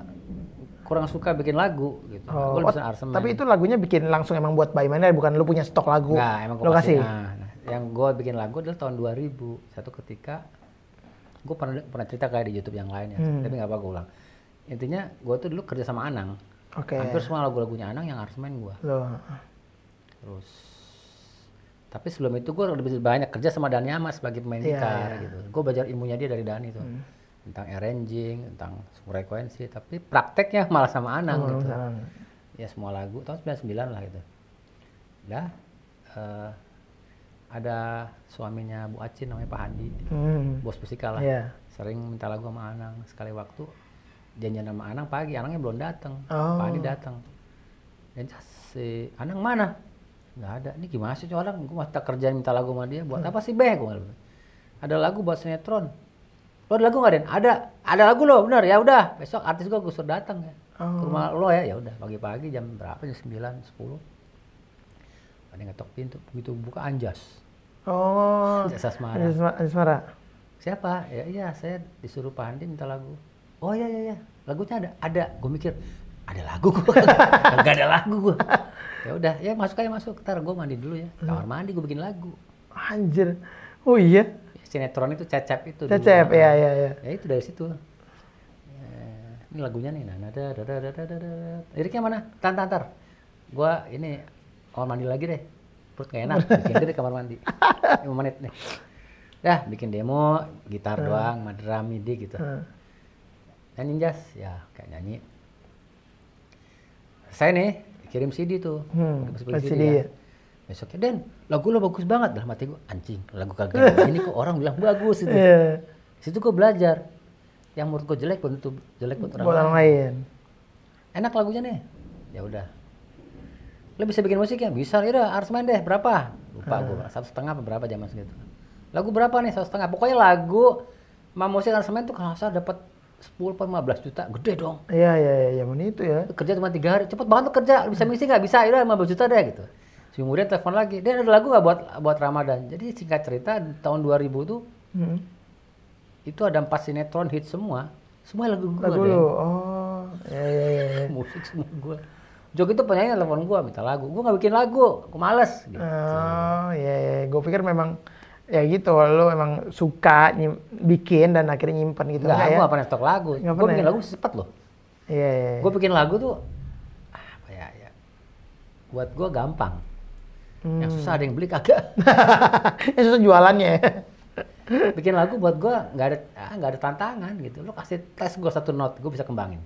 kurang suka bikin lagu gitu. Oh, gue oh, bisa aransemen. tapi itu lagunya bikin langsung emang buat by Mana, bukan lu punya stok lagu. Nggak, emang gue kasih. Nah, nah, yang gue bikin lagu adalah tahun 2000. Satu ketika gue pernah pernah cerita kayak di YouTube yang lain ya, Hmm. tapi nggak apa gue ulang. Intinya gue tuh dulu kerja sama Anang. Oke. Hampir semua lagu-lagunya Anang yang aransemen gue. Loh. Terus tapi sebelum itu gue lebih banyak kerja sama Dani Ahmad sebagai pemain Iya, gitar iya. gitu. Gue belajar ilmunya dia dari Dani tuh. Tentang arranging, tentang frekuensi, tapi prakteknya malah sama Anang Oh, gitu. misalkan. Ya semua lagu tahun 99 lah gitu. Dah eh, ada suaminya Bu Acin namanya Pak Handi, Hmm. bos musikal lah. Iya. Sering minta lagu sama Anang sekali waktu janjian sama Anang pagi, Anangnya belum datang. Oh. Pak Handi datang. Dan si Anang mana? Nggak ada. Ini gimana sih orang? Gue masih tak kerjaan minta lagu sama dia. Buat apa sih beh? Bilang. Ada lagu buat sinetron. Lo ada lagu nggak Den? Ada. Ada lagu lo, bener ya udah. Besok artis gue gue suruh datang ya. Ke Oh. rumah lo ya. Ya udah pagi-pagi jam berapa? Jam 9, 10. Ada ngetok pintu. Begitu buka anjas. Oh. Anjas Asmara. Anjas Ma- Anjas Mara. Siapa? Ya iya, saya disuruh Pak Andi minta lagu. Oh iya iya iya, lagunya ada. Ada. Gue mikir ada lagu gue. Enggak ada lagu gue. Ya udah, ya masuk aja masuk. Ntar gue mandi dulu ya. Kamar mandi gue bikin lagu. Anjir. Oh iya. Sinetron itu cecep itu. dulu. Cecep, ya ya ya. Ya itu dari situ. Eh, ini lagunya nih. Nah, nada, da, da, da, da, da, da. Liriknya mana? Tan, tan, tar. Gua ini kamar mandi lagi deh. Perut gak enak. Bikin deh di kamar mandi. 5 menit nih. Dah, bikin demo, gitar doang, sama drum, midi gitu. Hmm. Nyanyi jas, ya kayak nyanyi. Saya nih kirim CD tuh. Hmm, pakai CD ya. Besoknya, Den, lagu lo bagus banget. Dalam hati gue, anjing, lagu kagak ini kok orang bilang bagus gitu. Iya. Situ gue belajar. Yang menurut gue jelek belum tentu jelek buat orang Buat orang lain. Enak lagunya nih. Ya udah. Lo bisa bikin musik ya? Bisa. Ya harus main deh. Berapa? Lupa gue. Satu setengah apa berapa zaman segitu. Lagu berapa nih? Satu setengah. Pokoknya lagu sama musik aransemen tuh kalau salah dapat 10 atau 15 juta. Gede dong. Iya iya iya zaman itu ya. Kerja cuma tiga hari. Cepet banget tuh kerja. Bisa misi nggak? Bisa. Ya udah 15 juta deh gitu. Seminggu kemudian telepon lagi. Dia ada lagu nggak buat buat Ramadan? Jadi singkat cerita tahun 2000 tuh Hmm. itu ada empat sinetron hit semua. Semua lagu gue Lagu deh. lu. Oh. Iya iya. iya. musik semua gue. Jok itu penyanyi telepon gue minta lagu. Gue nggak bikin lagu, aku males. Gitu. Oh iya iya. Gue pikir memang ya gitu. Lu emang suka nyim- bikin dan akhirnya nyimpen gitu. Nggak aku ya? nggak pernah stok lagu. Gue bikin ya? lagu cepat loh. Iya iya. iya. Gue bikin lagu tuh apa ya, ya. Buat gue gampang. Hmm. Yang susah ada yang beli kagak. ya susah jualannya ya. bikin lagu buat gue nggak ada ah, nggak ada tantangan gitu. Lo kasih tes gue satu note, gue bisa kembangin.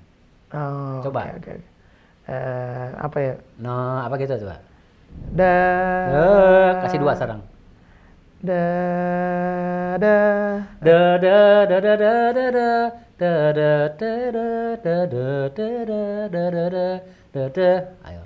Oh, Coba. Oke, oke. Eh, apa ya? No, apa gitu coba. Da. Eh, kasih dua sekarang. Da. Da. Da da da da da da da da da da da da da da da da da da da da Ayo.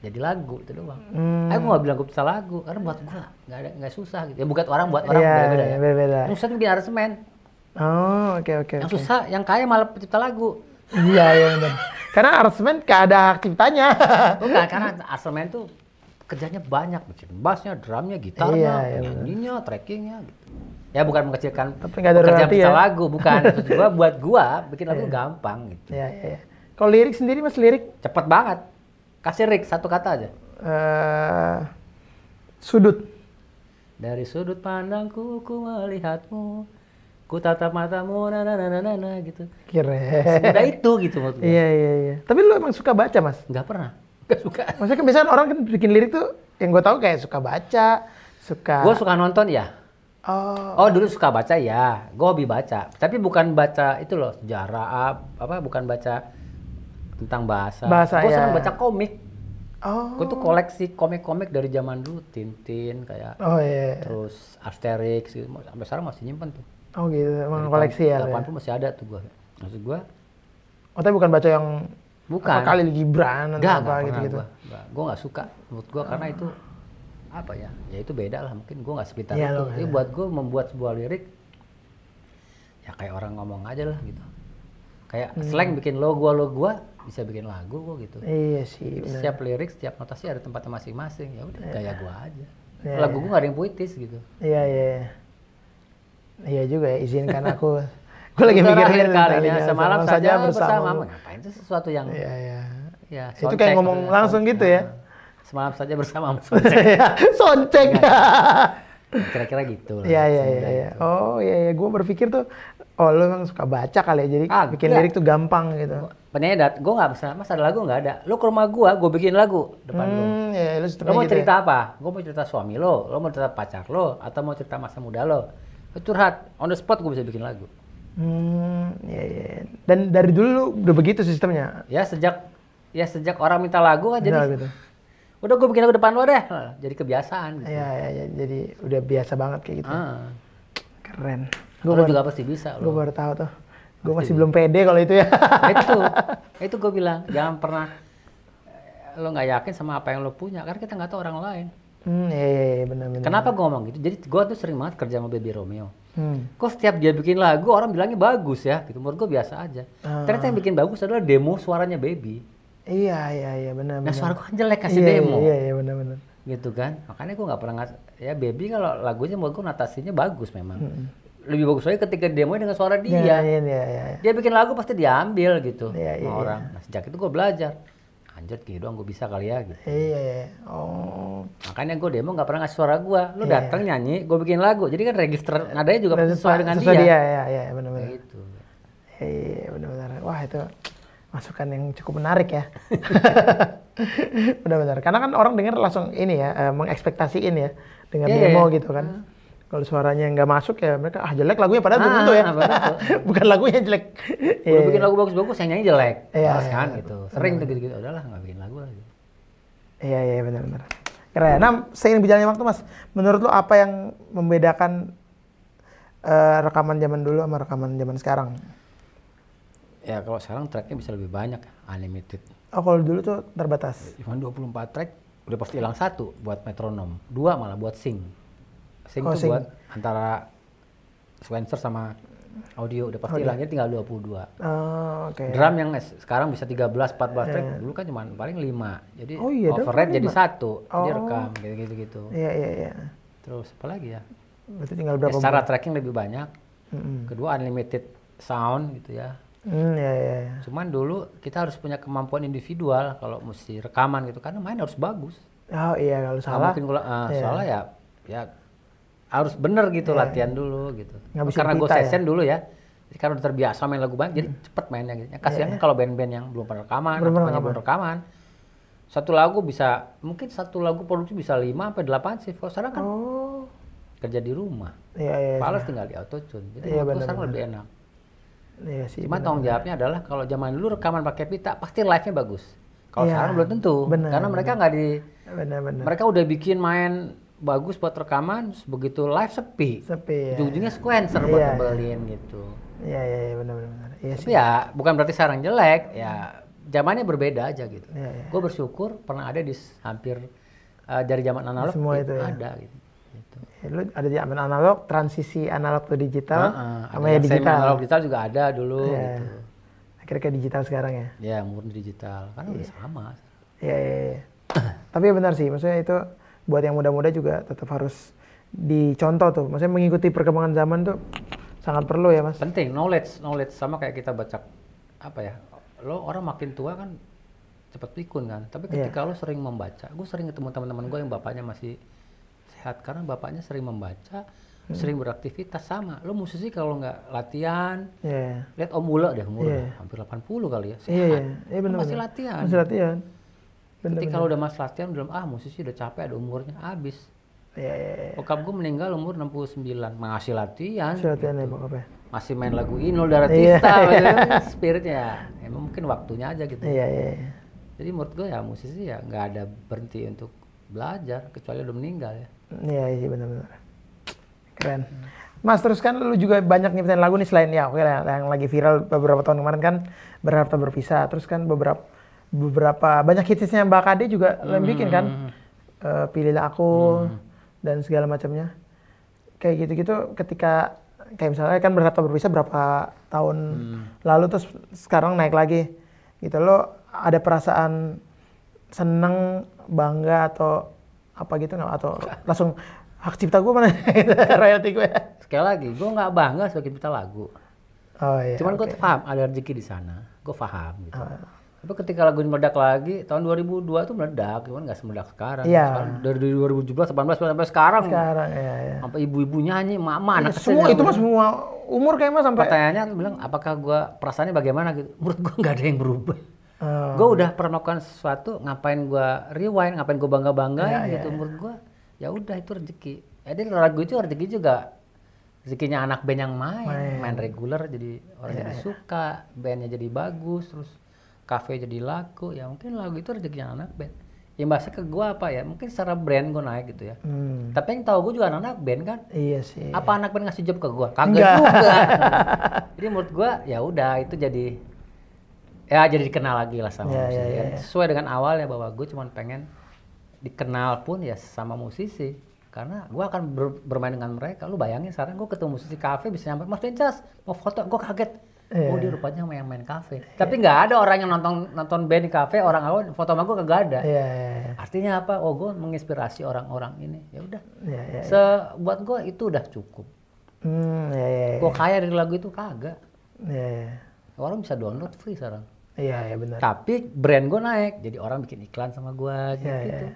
jadi lagu itu doang. Hmm. Aku nggak bilang gue bisa lagu karena buat gua nggak ada nggak susah gitu. Ya buat orang buat orang Iya, beda-beda ya. beda-beda. Yang susah bikin aransemen. Oh, oke oke. Yang oke. susah yang kaya malah pencipta lagu. Iya iya benar. Karena aransemen gak ada hak ciptanya. Bukan karena aransemen tuh kerjanya banyak bikin bassnya, drumnya, gitarnya, Iya, iya, nyanyinya, trackingnya gitu. Ya bukan mengecilkan Tapi ada pekerjaan royalti pencipta ya. lagu, bukan. Maksud gua buat gua bikin lagu gampang gitu. Iya iya iya. Kalau lirik sendiri Mas lirik Cepet banget. Kasih Rick satu kata aja. eh sudut. Dari sudut pandangku ku melihatmu. Ku tatap matamu na na na na na, gitu. Keren. Udah itu gitu gua. Iya iya iya. Tapi lu emang suka baca Mas? Nggak pernah. Nggak suka. Maksudnya kan biasanya orang kan bikin lirik tuh yang gue tahu kayak suka baca, suka. Gue suka nonton ya. Oh. Oh dulu suka baca ya, gue hobi baca. Tapi bukan baca itu loh sejarah ap- apa, bukan baca tentang bahasa. Bahasa, Gue ya. senang baca komik. Oh. Gue tuh koleksi komik-komik dari zaman dulu, Tintin kayak Oh iya. terus Asterix, gitu. sampai sekarang masih nyimpen tuh. Oh gitu, emang Dari koleksi ya. tahun lu ya? 80 masih ada tuh gue. Maksud gue, Oh tapi bukan baca yang bukan. apa kali Gibran atau Enggak, apa gitu-gitu. gue. Nggak suka. Menurut gue karena itu apa ya? Ya itu beda lah. Mungkin gue nggak sepintar Iya, itu. Tapi buat gue membuat sebuah lirik ya kayak orang ngomong aja lah gitu. Kayak Hmm. slang bikin lo gua lo gua bisa bikin lagu gua gitu. Iya sih. Jadi benar. setiap lirik, setiap notasi ada tempatnya masing-masing. Ya udah gaya gua aja. Iya, lagu gua gak ada yang puitis gitu. Iya iya. iya. Iya juga ya, izinkan aku. Gue lagi mikirin kalinya semalam saja bersama. bersamamu. Ngapain itu sesuatu yang Iya iya. ya Itu kayak ngomong maksudnya, langsung gitu ya? Nah, Semalam saja bersama soundcheck. Iya, Soncek. Kira-kira gitu lah. Iya iya iya iya. Oh iya iya, gue berpikir tuh oh lu emang suka baca kali ya, jadi Ah, bikin iya. lirik tuh gampang gitu. Penyanyi dat, gue nggak bisa, mas ada lagu nggak ada. Lo ke rumah gua, gue bikin lagu depan. Hmm, ya lu Lo mau gitu cerita ya. apa? Gue mau cerita suami lo, lo mau cerita pacar lo, atau mau cerita masa muda lo. Curhat, on the spot gue bisa bikin lagu. Hmm, iya iya. Dan dari dulu lu udah begitu sistemnya. Ya sejak ya sejak orang minta lagu kan jadi Udah gitu. udah gue bikin lagu depan lo deh. Jadi kebiasaan gitu. Iya iya iya, jadi udah biasa banget kayak gitu. Ah. Keren. Lo Gue juga pasti bisa gue baru tahu tuh. Gue masih belum pede kalau itu ya. Nah, itu, itu gue bilang jangan pernah eh, lo nggak yakin sama apa yang lo punya karena kita nggak tahu orang lain. hmm, iya iya iya benar benar. Kenapa gue ngomong gitu? Jadi gue tuh sering banget kerja sama Baby Romeo. Hmm. Kok setiap dia bikin lagu orang bilangnya bagus ya, gitu. Menurut gue biasa aja. Ah. Ternyata yang bikin bagus adalah demo suaranya Baby. Iya iya iya benar Nah benar. suara gue kan jelek kasih iya, demo, Iya iya benar benar. gitu kan. Makanya gue nggak pernah ngas ya Baby kalau lagunya menurut gue natasinya bagus memang. Lebih bagus lagi ketika demonya dengan suara dia. Iya iya iya iya. Dia bikin lagu pasti diambil gitu Iya, sama iya, orang. Nah sejak itu gue belajar. Anjir gitu doang gue bisa kali ya gitu. Iya iya. Oh. Makanya gue demo nggak pernah ngasih suara gue. Lu Iya, datang nyanyi, gue bikin lagu. Jadi kan register nadanya juga Berarti sesuai dengan sesuai dia. Iya iya benar benar. Kayak gitu. Iya benar-benar. Wah itu masukan yang cukup menarik ya. Benar-benar. Karena kan orang dengar langsung ini ya, eh, mengekspektasiin ya dengan Iya, demo iya. gitu kan. Kalau suaranya nggak masuk ya mereka ah jelek lagunya padahal belum Ah, tentu ya. tentu. Bukan lagunya jelek. Iya, Udah bikin lagu bagus-bagus, yang nyanyi jelek. Iya, Males iya, kan iya. gitu. Sering tuh gitu-gitu. Udahlah nggak bikin lagu lagi. Iya iya benar-benar. Keren. Nah, seiring berjalannya waktu Mas, menurut lo apa yang membedakan eh, rekaman zaman dulu sama rekaman zaman sekarang? Ya kalau sekarang tracknya bisa lebih banyak, unlimited. Oh kalau dulu tuh terbatas. Cuma 24 track udah pasti hilang satu buat metronom, dua malah buat sing. Sing Oh, tuh buat antara sequencer sama audio udah pasti hilang, jadi tinggal 22. Oh, oke. Drum yang sekarang bisa 13, 14 track, dulu kan cuma paling 5. Jadi Oh iya, paling jadi lima. satu, dia Oh. rekam gitu-gitu gitu. Iya iya iya. Terus apa lagi ya? Berarti tinggal Ya, berapa secara tracking lebih banyak. Mm-mm. Kedua unlimited sound gitu ya. Hmm, iya iya iya. Cuman dulu kita harus punya kemampuan individual kalau mesti rekaman gitu karena main harus bagus. Oh iya kalau salah. mungkin gua, ah, Iya. soalnya ya ya harus bener gitu latihan dulu gitu. Karena gue ya? session dulu ya. Karena udah terbiasa main lagu banyak, jadi cepet mainnya gitu. Ya, kasihan kan kalau band-band yang belum pernah rekaman, Belum pernah belum rekaman. Satu lagu bisa, mungkin satu lagu produksi bisa 5 sampai 8 sih. Kalau sekarang kan Oh. kerja di rumah. Iya, iya. iya. Fales tinggal di auto tune. Jadi Iya, benar, sekarang lebih enak. Iya sih. Cuma tanggung jawabnya adalah kalau zaman dulu rekaman pakai pita pasti live-nya bagus. Kalau Iya, sekarang belum tentu. benar, Karena mereka nggak di Benar-benar. mereka udah bikin main bagus buat rekaman, begitu live sepi. Sepi ya. Ujung-ujungnya sequencer buat Iya. ngebelin gitu. Iya, iya, iya, benar-benar. Iya Tapi sih. ya bukan berarti sekarang jelek, ya zamannya berbeda aja gitu. Iya, iya. Gue bersyukur pernah ada di hampir eh, dari zaman analog Semua itu, itu ya. ada gitu. Gitu. Ya, lu ada di zaman analog, transisi analog ke digital, Heeh, sama ada ya digital. analog digital juga ada dulu Iya. gitu. Akhirnya ke digital sekarang ya. Ya murni digital karena udah sama. Iya, iya, iya. Tapi benar sih, maksudnya itu buat yang muda-muda juga tetap harus dicontoh tuh. Maksudnya mengikuti perkembangan zaman tuh sangat perlu ya, Mas. Penting knowledge, knowledge sama kayak kita baca apa ya? Lo orang makin tua kan cepat pikun kan. Tapi Iya. ketika lo sering membaca, gue sering ketemu teman-teman gue yang bapaknya masih sehat karena bapaknya sering membaca, Hmm. sering beraktivitas sama. Lo musisi kalau nggak latihan, Iya. lihat Om Ula deh, umur Iya. udah hampir 80 kali ya. Iya, Sehat. iya. Iya benar. Masih benar. latihan. Masih latihan. Benar. Ketika lo udah mas latihan, belum ah musisi udah capek ada umurnya habis. Iya, iya, iya. Bokap gue meninggal umur 69, masih latihan. Masih latihan ya, bokapnya. masih main lagu Inul Daratista Iya, gitu. iya. spiritnya ya emang mungkin waktunya aja gitu Iya, iya, iya. jadi menurut gue ya musisi ya nggak ada berhenti untuk belajar kecuali udah meninggal ya Iya, iya benar-benar. Keren. Mas, terus kan lu juga banyak nyiptain lagu nih selain ya, oke lah, yang lagi viral beberapa tahun kemarin kan berharap tak berpisah. Terus kan beberapa beberapa banyak hitsnya Mbak Kade juga yang bikin kan. Eh, pilihlah aku dan segala macamnya. Kayak gitu-gitu ketika kayak misalnya kan berharap tak berpisah berapa tahun lalu terus sekarang naik lagi. Gitu lo ada perasaan seneng, bangga atau apa gitu nggak atau langsung hak cipta gue mana royalti gue sekali lagi gue nggak bangga sebagai pencipta lagu oh iya cuman gue oke. paham ada rezeki di sana gue paham gitu Ah. Tapi ketika lagu ini meledak lagi tahun 2002 tuh meledak cuman nggak semeledak sekarang. Iya. Sekarang dari 2017 18 sampai sekarang. Sekarang ya ya sampai ibu-ibu nyanyi mama anak kecil semua itu mas semua umur kayak mas sampai pertanyaannya bilang apakah gua perasaannya bagaimana gitu? Menurut gua nggak ada yang berubah. Oh, gue udah pernah melakukan sesuatu ngapain gua rewind ngapain gua bangga banggain Iya, gitu. menurut gua ya udah itu rezeki. Jadi lagu itu rezeki juga. Rezekinya anak band yang main. Main. main, reguler jadi orang Iya, jadi suka bandnya jadi bagus terus kafe jadi laku ya mungkin lagu itu rezekinya anak band. Yang bahasa ke gua apa ya mungkin secara brand gua naik gitu ya. Hmm, tapi yang tahu gua juga anak-anak band kan. Iya sih. Apa anak band ngasih job ke gua? Kagak juga. Jadi menurut gua ya udah itu jadi ya jadi dikenal lagi lah sama Ya, musisi. ya, ya, kan. ya. sesuai dengan awalnya bahwa gue cuma pengen dikenal pun ya sama musisi. Karena gua akan ber- bermain dengan mereka. Lu bayangin sekarang gua ketemu musisi kafe bisa nyamper mas Vincas mau foto? Gua kaget Iya. oh dia rupanya yang main kafe. Tapi nggak ada orang yang nonton nonton band di kafe orang awal foto sama gua kagak ada. Iya iya iya. artinya apa? Oh gue menginspirasi orang-orang ini. Ya udah. Iya iya Se buat gue itu udah cukup. Hmm iya iya iya. gue kaya dari lagu itu kagak. Iya iya. Orang bisa download free sekarang. Iya iya benar. Tapi brand gue naik. Jadi orang bikin iklan sama gue gitu, iya. iya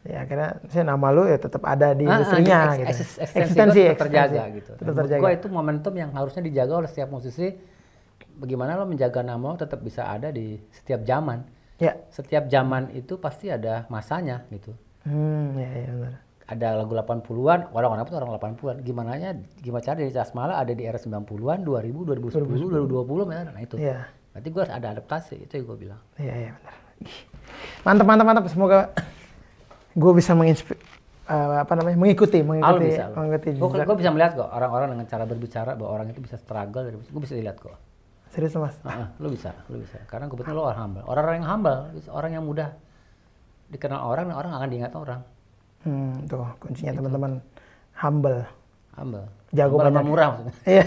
ya akhirnya saya nama lu ya tetap ada di Ah, ah, industrinya eks- gitu. eksis- eksistensi gue tetap terjaga eksistensi. gitu tetap terjaga. gue itu momentum yang harusnya dijaga oleh setiap musisi bagaimana lo menjaga nama lo tetap bisa ada di setiap zaman ya setiap zaman itu pasti ada masanya gitu hmm iya iya benar ada lagu 80-an, orang-orang itu orang 80-an. Gimana nya gimana cara dari Casmala ada di era 90-an, 2000, 2010, 2020 misalnya. Nah itu. iya Berarti gue harus ada adaptasi, itu yang gue bilang. Iya iya benar. Mantap mantap mantap. Semoga gue bisa menginspirasi apa namanya mengikuti mengikuti bisa. mengikuti Gue bisa melihat kok orang-orang dengan cara berbicara bahwa orang itu bisa struggle gue bisa dilihat kok. Serius mas. Heeh, lu bisa, lu bisa. Karena kebetulan lo orang humble. Orang-orang yang humble, orang yang mudah dikenal orang dan orang akan diingat orang. Hmm, tuh kuncinya teman-teman humble. Humble. Jago humble banyak. murah maksudnya. Iya.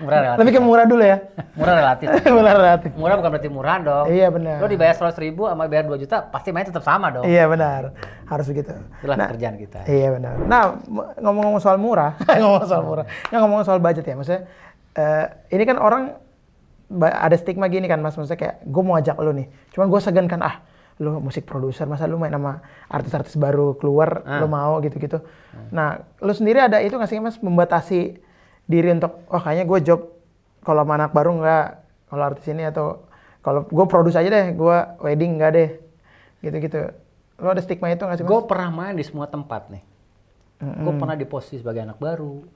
Murah relatif. Lebih ke murah dulu ya. Murah relatif. Benar relatif. Murah bukan berarti murah dong. Iya benar. Lo dibayar 100 ribu sama bayar 2 juta, pasti main tetap sama dong. Iya benar. Harus begitu. Itulah Nah, pekerjaan kita. Iya benar. Nah ngomong-ngomong soal murah, ngomong soal murah, nah, ngomong soal budget ya, maksudnya eh, ini kan orang ada stigma gini kan mas, maksudnya kayak gue mau ajak lu nih, cuman gue segan kan ah lu musik produser masa lu main sama artis-artis baru keluar Ah. lu mau gitu-gitu. Nah lu sendiri ada itu nggak sih mas membatasi diri untuk wah kayaknya gue job kalau anak baru nggak, kalau artis ini atau kalau gue produce aja deh, gue wedding nggak deh, gitu-gitu. Lu ada stigma itu nggak sih mas? Gue pernah main di semua tempat nih. Gue pernah di posisi sebagai anak baru,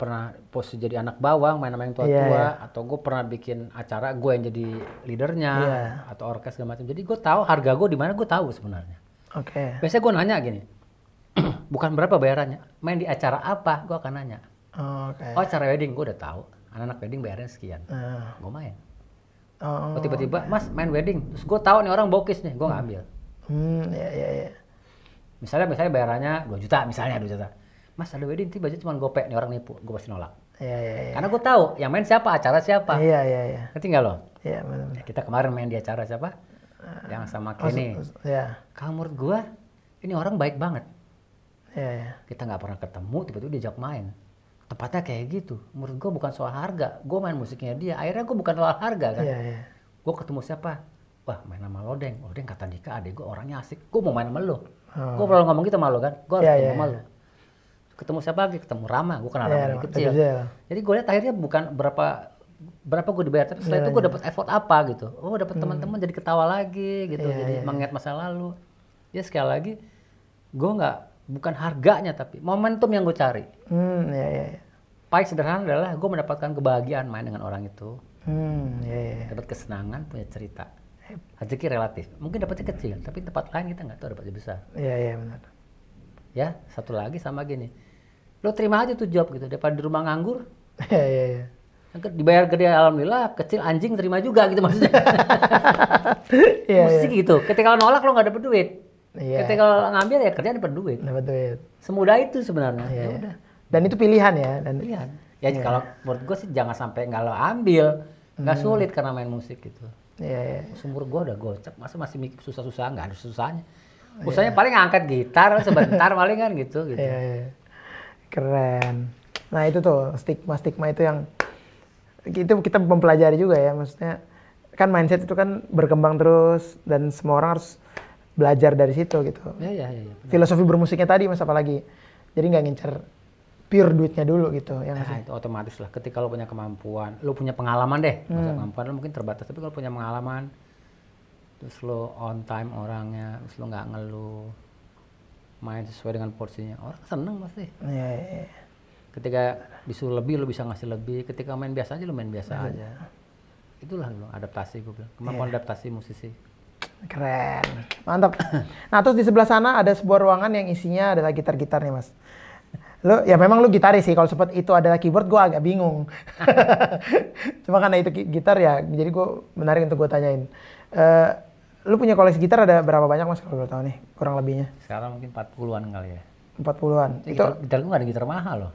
pernah posisi jadi anak bawang main sama yang tua-tua, Iya, iya. atau gue pernah bikin acara gue yang jadi leadernya, Iya. atau orkes segala macam. Jadi gue tahu harga gue di mana gue tahu sebenarnya. Oke. Biasanya gue nanya gini, bukan berapa bayarannya, main di acara apa, gue akan nanya. Oke. Oh acara wedding, gue udah tahu, anak-anak wedding bayarnya sekian, Nah. gue main. Oh. Oh, tiba-tiba, mas main wedding, terus gue tahu nih orang bokis nih, gue ngambil. Hmm, ya ya ya. Misalnya misalnya bayarannya 2 juta, misalnya 2 juta. Mas ada wedding, tiba budget cuma gope, nih orang nipu, gue pasti nolak. Ya ya ya. Karena gue tahu yang main siapa, acara siapa. Iya iya iya. Ngerti nggak lo? Iya benar. Ya, kita kemarin main di acara siapa? Yang sama Kenny. Ya. Kalau menurut gue, ini orang baik banget. Ya ya. Kita nggak pernah ketemu, tiba-tiba diajak main. Tempatnya kayak gitu. Menurut gue bukan soal harga. Gue main musiknya dia. Akhirnya gue bukan soal harga kan. Iya iya. Gue ketemu siapa? Wah main sama Lodeng. Lodeng kata Dika, adek gue orangnya asik. Gue mau main sama lo. Oh. Gue pernah ngomong gitu sama lo kan. Gue harus Iya, ketemu iya, sama iya. lo. Ketemu siapa lagi? Ketemu Rama. Gue kenal Iya, Rama dari kecil. kecil. Jadi gue lihat akhirnya bukan berapa berapa gue dibayar, tapi setelah Iya, itu gue dapat effort apa gitu. Oh dapat Hmm. teman-teman jadi ketawa lagi gitu, Iya, jadi iya, mengingat masa lalu. Ya sekali lagi, gue nggak bukan harganya tapi momentum yang gue cari. Hmm, ya ya ya. Paling sederhana adalah gue mendapatkan kebahagiaan main dengan orang itu, Hmm, ya ya. ya. dapat kesenangan, punya cerita. Rezeki relatif, mungkin dapatnya kecil, tapi tempat lain kita nggak tahu dapatnya besar. Iya iya benar. Ya, satu lagi sama gini, lo terima aja tuh job gitu, daripada di rumah nganggur, Iya iya iya. dibayar gede alhamdulillah, kecil anjing terima juga gitu maksudnya. Iya iya. Musik gitu, ketika lo nolak lo nggak dapet duit, Iya. ketika lo ngambil ya kerjaan dapet duit. Dapat duit. Semudah itu sebenarnya. Iya, Ya iya. udah, Dan itu pilihan ya dan pilihan. Ya kalau menurut gue sih jangan sampai nggak lo ambil, nggak Hmm. sulit karena main musik gitu. Iya iya. Sumur gua udah gocap, masa masih susah-susah nggak ada susahnya. Usahanya paling angkat gitar sebentar paling kan gitu gitu. Iya, iya. Keren. Nah itu tuh stigma-stigma itu yang itu kita mempelajari juga ya, maksudnya kan mindset itu kan berkembang terus dan semua orang harus belajar dari situ gitu. Ya ya ya. ya. Filosofi bermusiknya tadi mas apalagi, jadi nggak ngincer pure duitnya dulu gitu, ya sih? Nah, itu otomatis lah. Ketika lo punya kemampuan, lo punya pengalaman deh. Hmm. Masa kemampuan lo mungkin terbatas, tapi kalau punya pengalaman, terus lo on time orangnya, terus lo nggak ngeluh, main sesuai dengan porsinya, orang seneng pasti. Iya, iya, iya. Ketika disuruh lebih, lo bisa ngasih lebih. Ketika main biasa aja, lo main biasa aja. Itulah lo adaptasi gue bilang. Kemampuan Iya. adaptasi musisi. Keren, mantap. Nah terus di sebelah sana ada sebuah ruangan yang isinya adalah gitar-gitar nih mas. Lo ya memang lu gitaris sih. Kalau sempat itu adalah keyboard, gue agak bingung. Cuma karena itu gitar ya, jadi gue menarik untuk gue tanyain. Eh, lu punya koleksi gitar ada berapa banyak mas kalau boleh tahu nih kurang lebihnya? Sekarang mungkin 40-an kali ya. 40-an. Ya, Itu gitar, gitar gue gak ada gitar mahal loh.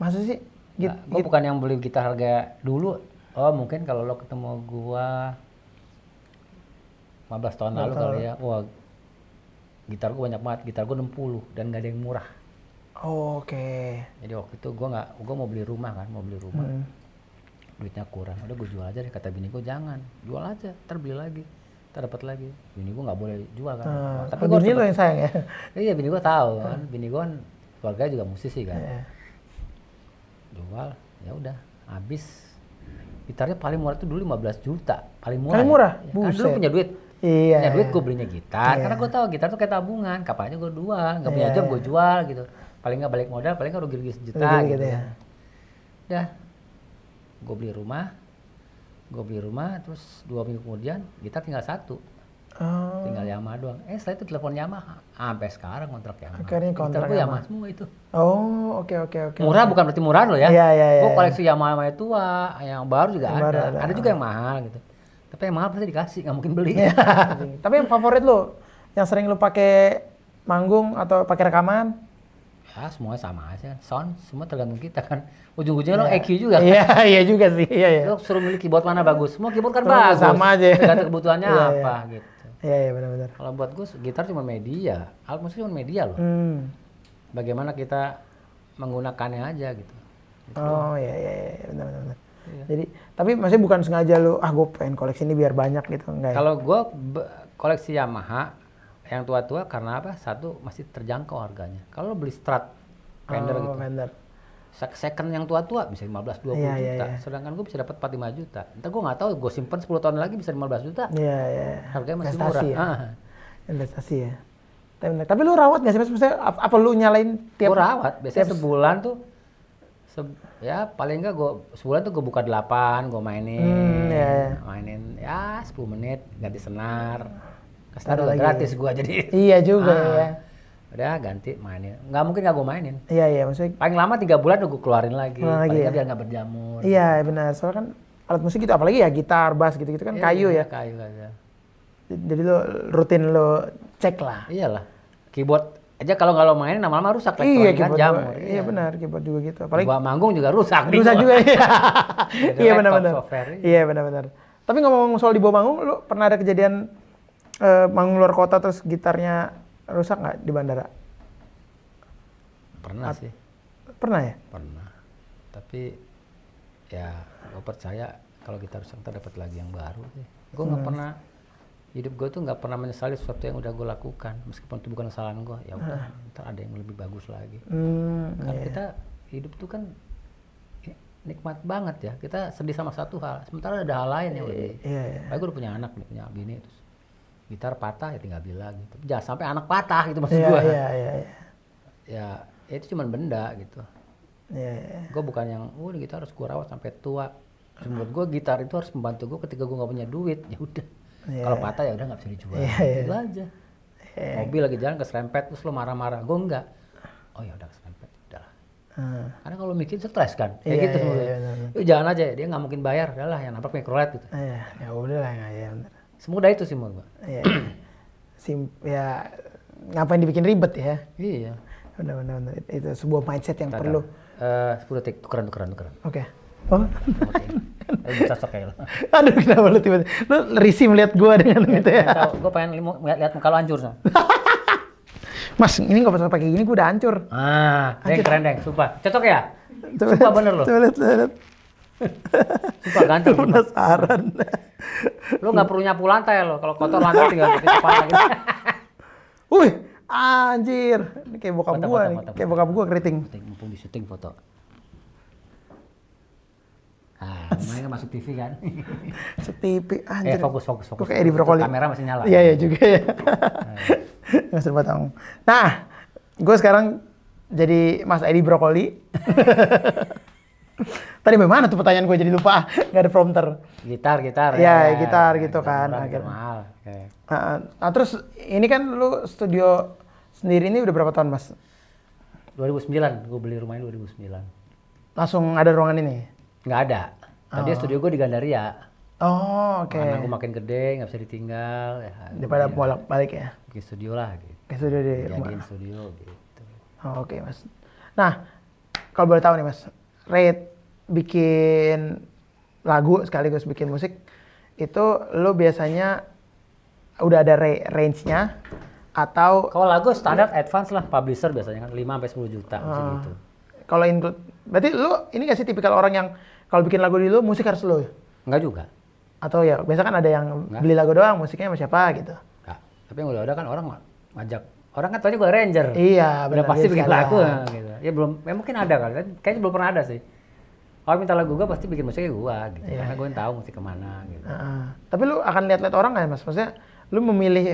masa sih? Git, Nah, gue bukan yang beli gitar harga dulu. Oh mungkin kalau lo ketemu gua 15 tahun lalu kali ya. Wah gitar gue banyak banget. Gitar gue 60 dan gak ada yang murah. Oh, Oke. Jadi waktu itu gua nggak, gua mau beli rumah kan, mau beli rumah. Hmm. Duitnya kurang. Udah gue jual aja deh. Kata bini gue jangan, jual aja. Ntar beli lagi. Ntar dapat lagi. Bini gue nggak boleh jual kan. Nah, Tapi oh, gue bini lo yang sayang ya? Iya bini gue tahu kan. Bini gue kan keluarganya juga musisi kan. Iya. jual ya udah habis gitarnya paling murah tuh dulu 15 juta paling murah Paling ya. murah? Ya, kan dulu punya duit Iya. punya duit gue belinya gitar Iya. karena gue tahu gitar tuh kayak tabungan kapan aja gue jual nggak punya Iya, iya. gue jual gitu paling nggak balik modal paling nggak rugi-rugi sejuta Rugi gitu, gitu ya. ya udah gue beli rumah gue beli rumah terus dua minggu kemudian gitar tinggal satu Oh, tinggal Yamaha doang eh setelah itu telepon Yamaha sampai sekarang kontrak Yamaha Akhirnya kontrak Yamaha. Yamaha semua itu oh, oke oke oke. murah bukan berarti murah loh ya. Iya, iya, iya, Gue iya. koleksi Yamaha Yamaha tua, yang baru juga Yang ada. baru ada. ada. juga yang mahal gitu. Tapi yang mahal pasti dikasih, nggak mungkin beli. Iya. Tapi yang favorit lu, yang sering lu pakai manggung atau pakai rekaman? Ya semuanya sama aja. Sound semua tergantung kita kan. Ujung-ujungnya lo EQ juga. kan. Iya, iya juga sih. Iya, iya. Lo suruh milih keyboard mana bagus. Semua keyboard kan bagus. sama aja. Tergantung kebutuhannya Iya, iya. apa gitu. Iya, iya benar-benar. Kalau buat gue gitar cuma media. Alat musik cuma media loh. Hmm. Bagaimana kita menggunakannya aja gitu. Oh, iya, iya, iya, benar-benar. benar. Iya. Jadi, tapi maksudnya bukan sengaja lu, ah gue pengen koleksi ini biar banyak gitu, enggak ya? Kalau gue koleksi Yamaha yang tua-tua karena apa? Satu masih terjangkau harganya. Kalau beli Strat Fender oh, gitu, Fender. sek- second yang tua-tua bisa 15 20 Iya, juta. iya, iya. Sedangkan gue bisa dapat 45 juta. Entar gue nggak tahu, gue simpen 10 tahun lagi bisa 15 juta. Iya, iya. Harganya masih Investasi murah. ya. Ah. Investasi ya. Tapi, tapi lu rawat nggak sih? Maksudnya ap- apa lu nyalain tiap? Gue rawat, biasanya sebulan tuh, se- ya paling enggak gue sebulan tuh gue buka delapan, gue mainin, Hmm, ya, ya. mainin ya 10 menit ganti senar, Taruh lagi. gratis gue jadi, Iya juga Ah. ya. udah ganti mainin, nggak mungkin nggak gue mainin, Iya iya maksudnya. paling lama tiga bulan udah gue keluarin lagi, Keluarin lagi ya? biar nggak berjamur. Iya benar. Soalnya kan alat musik gitu apalagi ya gitar, bass gitu-gitu kan Iya, kayu ya. Kayu aja. Jadi lo rutin lo cek lah. Iyalah, keyboard aja kalau nggak lo mainin lama-lama rusak, Iya kan jamur. juga. Iya benar keyboard juga gitu. Apalagi Gua manggung juga rusak. Rusak gua. juga iya. Iya benar-benar. iya. Iya benar-benar. Tapi ngomong soal di bawah manggung, lu pernah ada kejadian eh, manggung luar kota terus gitarnya rusak nggak di bandara? Pernah sih. Pernah ya? pernah tapi ya gue percaya kalau kita rusak ntar dapat lagi yang baru sih gue nggak pernah hidup gue tuh nggak pernah menyesali sesuatu yang udah gue lakukan meskipun itu bukan kesalahan gue ya udah ntar ada yang lebih bagus lagi Hmm, kan iya. kita hidup tuh kan nikmat banget ya kita sedih sama satu hal sementara ada hal lain yang lebih Iya, iya. Kayak gue udah punya anak nih punya bini terus gitar patah ya tinggal bilang gitu jangan sampai anak patah gitu maksud Iya, gue iya, iya, iya. ya ya itu cuma benda gitu Iya, iya. gue bukan yang oh ini gitar harus gue rawat sampai tua menurut gue gitar itu harus membantu gue ketika gue nggak punya duit ya udah Iya. kalau patah ya udah nggak bisa dijual Iya, iya. itu aja mobil lagi jalan keserempet terus lo marah-marah gue enggak oh ya udah keserempet udahlah Hmm. karena kalau mikir stres kan kayak Iya, gitu iya, sebenarnya. iya, benar-benar. Yuk, jangan aja dia nggak mungkin bayar udahlah yang nabrak mikrolet gitu Iya, ya udah lah ya. Semudah itu sih menurut gue Iya. Sim ya ngapain dibikin ribet ya? iya Benar benar benar. Itu sebuah mindset yang Bentar, perlu. eh sepuluh detik tukeran tukeran tukeran Oke. Oh. Oke. Cocok kayak lo Aduh kenapa lu tiba-tiba lu risih melihat gua dengan gitu ya. gue pengen limu- lihat lihat muka lo hancur so. Mas, ini nggak usah pakai gini gua udah hancur. ah deng keren deng sumpah cocok ya Coba sumpah bener lo Coba lihat, lihat. Sumpah ganteng sumpah. Penasaran. Lu nggak perlu nyapu lantai lo, kalau kotor lantai tinggal pakai kepala gitu. Wih, anjir. Ini kayak bokap Foto, gua foto, nih. foto, Kayak foto. bokap gua keriting. Mumpung di syuting foto. Ah, kan masuk TV kan. Setipi eh, anjir. fokus, fokus, fokus. Kok kayak di brokoli. Kamera masih nyala. Iya, iya juga ya. Nggak usah potong. Nah, gue sekarang jadi Mas Edi Brokoli. Tadi bagaimana tuh pertanyaan gue jadi lupa, nggak ada prompter. Gitar, gitar. Iya, gitar gitu kan, akhirnya. mahal. Oke. Nah, nah, terus ini kan lu studio sendiri ini udah berapa tahun mas? 2009, gue beli rumahnya 2009. Langsung ada ruangan ini? Nggak ada. Tadi studio gue di Gandaria. Oh, oke. Karena gue makin gede, nggak bisa ditinggal. Ya, Daripada bolak balik ya? bikin studio lah gitu. Ke studio di Jadiin studio gitu. Oh, Oke mas. Nah, kalau boleh tahu nih mas, rate bikin lagu sekaligus bikin musik itu lo biasanya udah ada ra- range-nya atau Kalau lagu standar advance lah, publisher biasanya kan 5 sampai 10 juta masih gitu. kalau include berarti lo ini gak sih tipikal orang yang kalau bikin lagu di lo musik harus lo Enggak juga. atau ya biasa kan ada yang Nggak. beli lagu doang musiknya sama siapa gitu Enggak. Tapi yang udah-udah kan orang ngajak orang kan taunya gue arranger. iya udah benar, pasti bikin lagu ya, gitu. Ya belum, ya mungkin ada kali. kan. Kayaknya belum pernah ada sih. Kalau minta lagu gue pasti bikin musiknya gue gitu. Iya, Karena gue yang tahu musik ke mana gitu. Heeh. tapi lu akan lihat-lihat orang nggak ya mas maksudnya lu memilih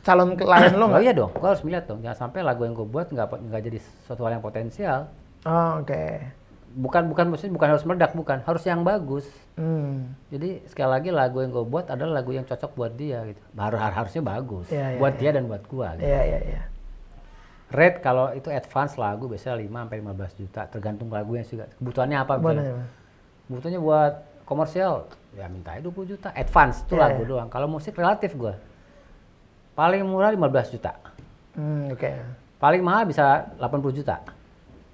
calon klien lu Oh nggak iya dong, gue harus melihat dong. Jangan sampai lagu yang gue buat nggak nggak jadi suatu hal yang potensial. oh, oke Bukan bukan maksudnya bukan harus meledak, bukan harus yang bagus. hmm. Jadi sekali lagi lagu yang gue buat adalah lagu yang cocok buat dia gitu. Baru har- harusnya bagus Iya, iya, buat iya. dia dan buat gua. Gitu. iya iya iya Rate kalau itu advance lagu biasanya 5 sampai 15 juta, tergantung lagunya juga. Kebutuhannya apa misalnya. Kebutuhannya buat komersial, ya minta aja 20 juta. Advance itu Iya, lagu doang. Kalau musik relatif gua. Paling murah 15 juta. Hmm, oke Paling mahal bisa 80 juta.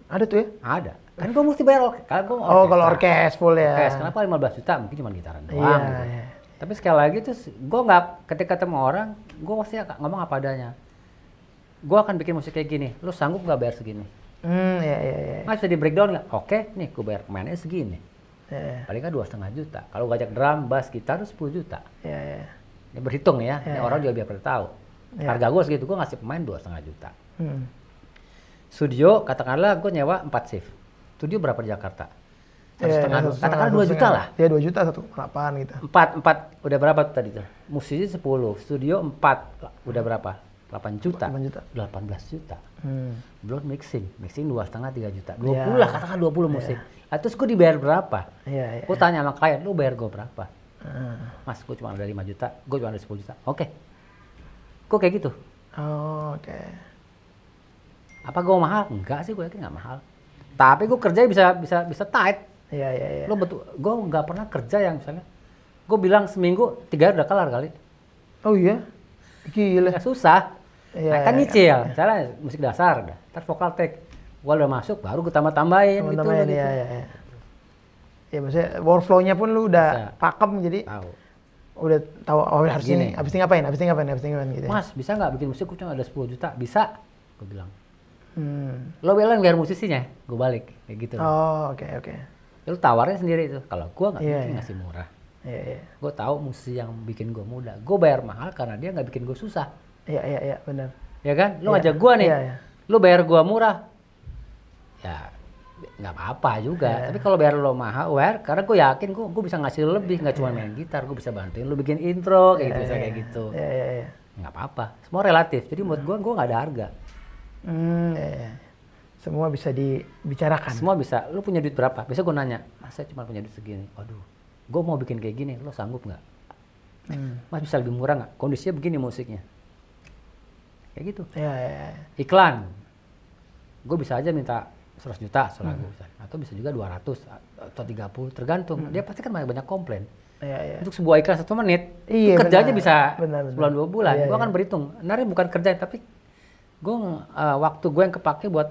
ada tuh ya Ada. Kan gua mesti bayar orkes. Kalau gua oh kalau orkes full ya Orkes, kenapa 15 juta? Mungkin cuma gitaran doang. iya, gitu. iya. Tapi sekali lagi tuh, gue nggak ketika ketemu orang, gue pasti ngomong apa adanya. Gue akan bikin musik kayak gini, lu sanggup nggak bayar segini? hmm iya iya Nggak bisa di breakdown nggak? Oke, nih gue bayar pemainnya segini. iya Paling nggak dua setengah juta. Kalau gue ajak drum, bass, gitar 10 juta. iya iya Ya berhitung ya, Iya, Ini orang juga biar pada tahu. Iya. Harga gue segitu, gue ngasih pemain dua setengah juta. hmm. Studio, katakanlah gue nyewa 4 shift. Studio berapa di Jakarta? Satu Iya, setengah, katakanlah setengah, 2 satu juta lah. Iya, 2 juta satu delapan gitu. Empat, empat, udah berapa tuh tadi tuh? Musisi 10, studio 4, udah berapa? 8 juta. 8 juta. 18 juta. Hmm. Belum mixing. Mixing dua setengah 3 juta. 20 Iya. lah katakan 20 musik. Ah, terus gue dibayar berapa? Iya, iya. Gue tanya sama klien, lu bayar gue berapa? Hmm. Mas, gue cuma ada 5 juta, gue cuma ada 10 juta. Oke. Gue kayak gitu. Oh, oke. Apa gue mahal? Enggak sih, gue yakin nggak mahal. Tapi gue kerja bisa bisa bisa tight. Iya, iya, iya. Lo betul, gue nggak pernah kerja yang misalnya, gue bilang seminggu tiga udah kelar kali. Oh iya? Gila. Nggak susah. Iya, nah, kan iya, nyicil, misalnya musik dasar, ntar vokal take, gue udah masuk, baru gue tambah-tambahin gitu. Teman-teman, gitu. iya, iya, iya. Ya maksudnya workflow-nya pun lu udah Bisa. pakem jadi Tahu. udah tahu oh harus Gini. ini, habis ini ngapain, habis ini ngapain, habis ini ngapain gitu. ya. Mas, bisa nggak bikin musik? Gue cuma ada 10 juta. Bisa. Gue bilang. Hmm. Lo bilang biar musisinya, gue balik. Kayak gitu. Oh, oke oke. Ya, Lo tawarnya sendiri itu. Kalau gue nggak Iya, mungkin iya. ngasih murah. Iya iya. Gue tahu musisi yang bikin gue mudah. Gue bayar mahal karena dia nggak bikin gue susah. Iya iya iya benar. Ya kan? Lo Iya. ngajak gue nih. Iya, iya. Lo bayar gue murah. Ya nggak apa-apa juga. Iya. Tapi kalau bayar lo mahal, bayar karena gue yakin gue gue bisa ngasih lo lebih. Nggak cuma main gitar, gue bisa bantuin lo bikin intro kayak gitu, bisa kayak gitu. Iya iya iya. Nggak apa-apa. Semua relatif. Jadi menurut gue, gue nggak ada harga. Hmm, iya, iya. Semua bisa dibicarakan. Semua bisa. Lo punya duit berapa? Biasa gue nanya, mas saya cuma punya duit segini. Waduh, gue mau bikin kayak gini, lo sanggup nggak? Hmm. Mas bisa lebih murah nggak? Kondisinya begini musiknya. Kayak gitu. Iya iya. iya. Iklan. Gue bisa aja minta 100 juta selagu misalnya. Atau bisa juga 200 atau 30, tergantung. Dia pasti kan banyak, banyak komplain. Iya iya. Untuk sebuah iklan satu menit, Iya, itu kerjanya benar. bisa Benar, benar. sebulan dua bulan. Iya, gue iya. akan berhitung. Nari bukan kerja, tapi gue waktu gue yang kepake buat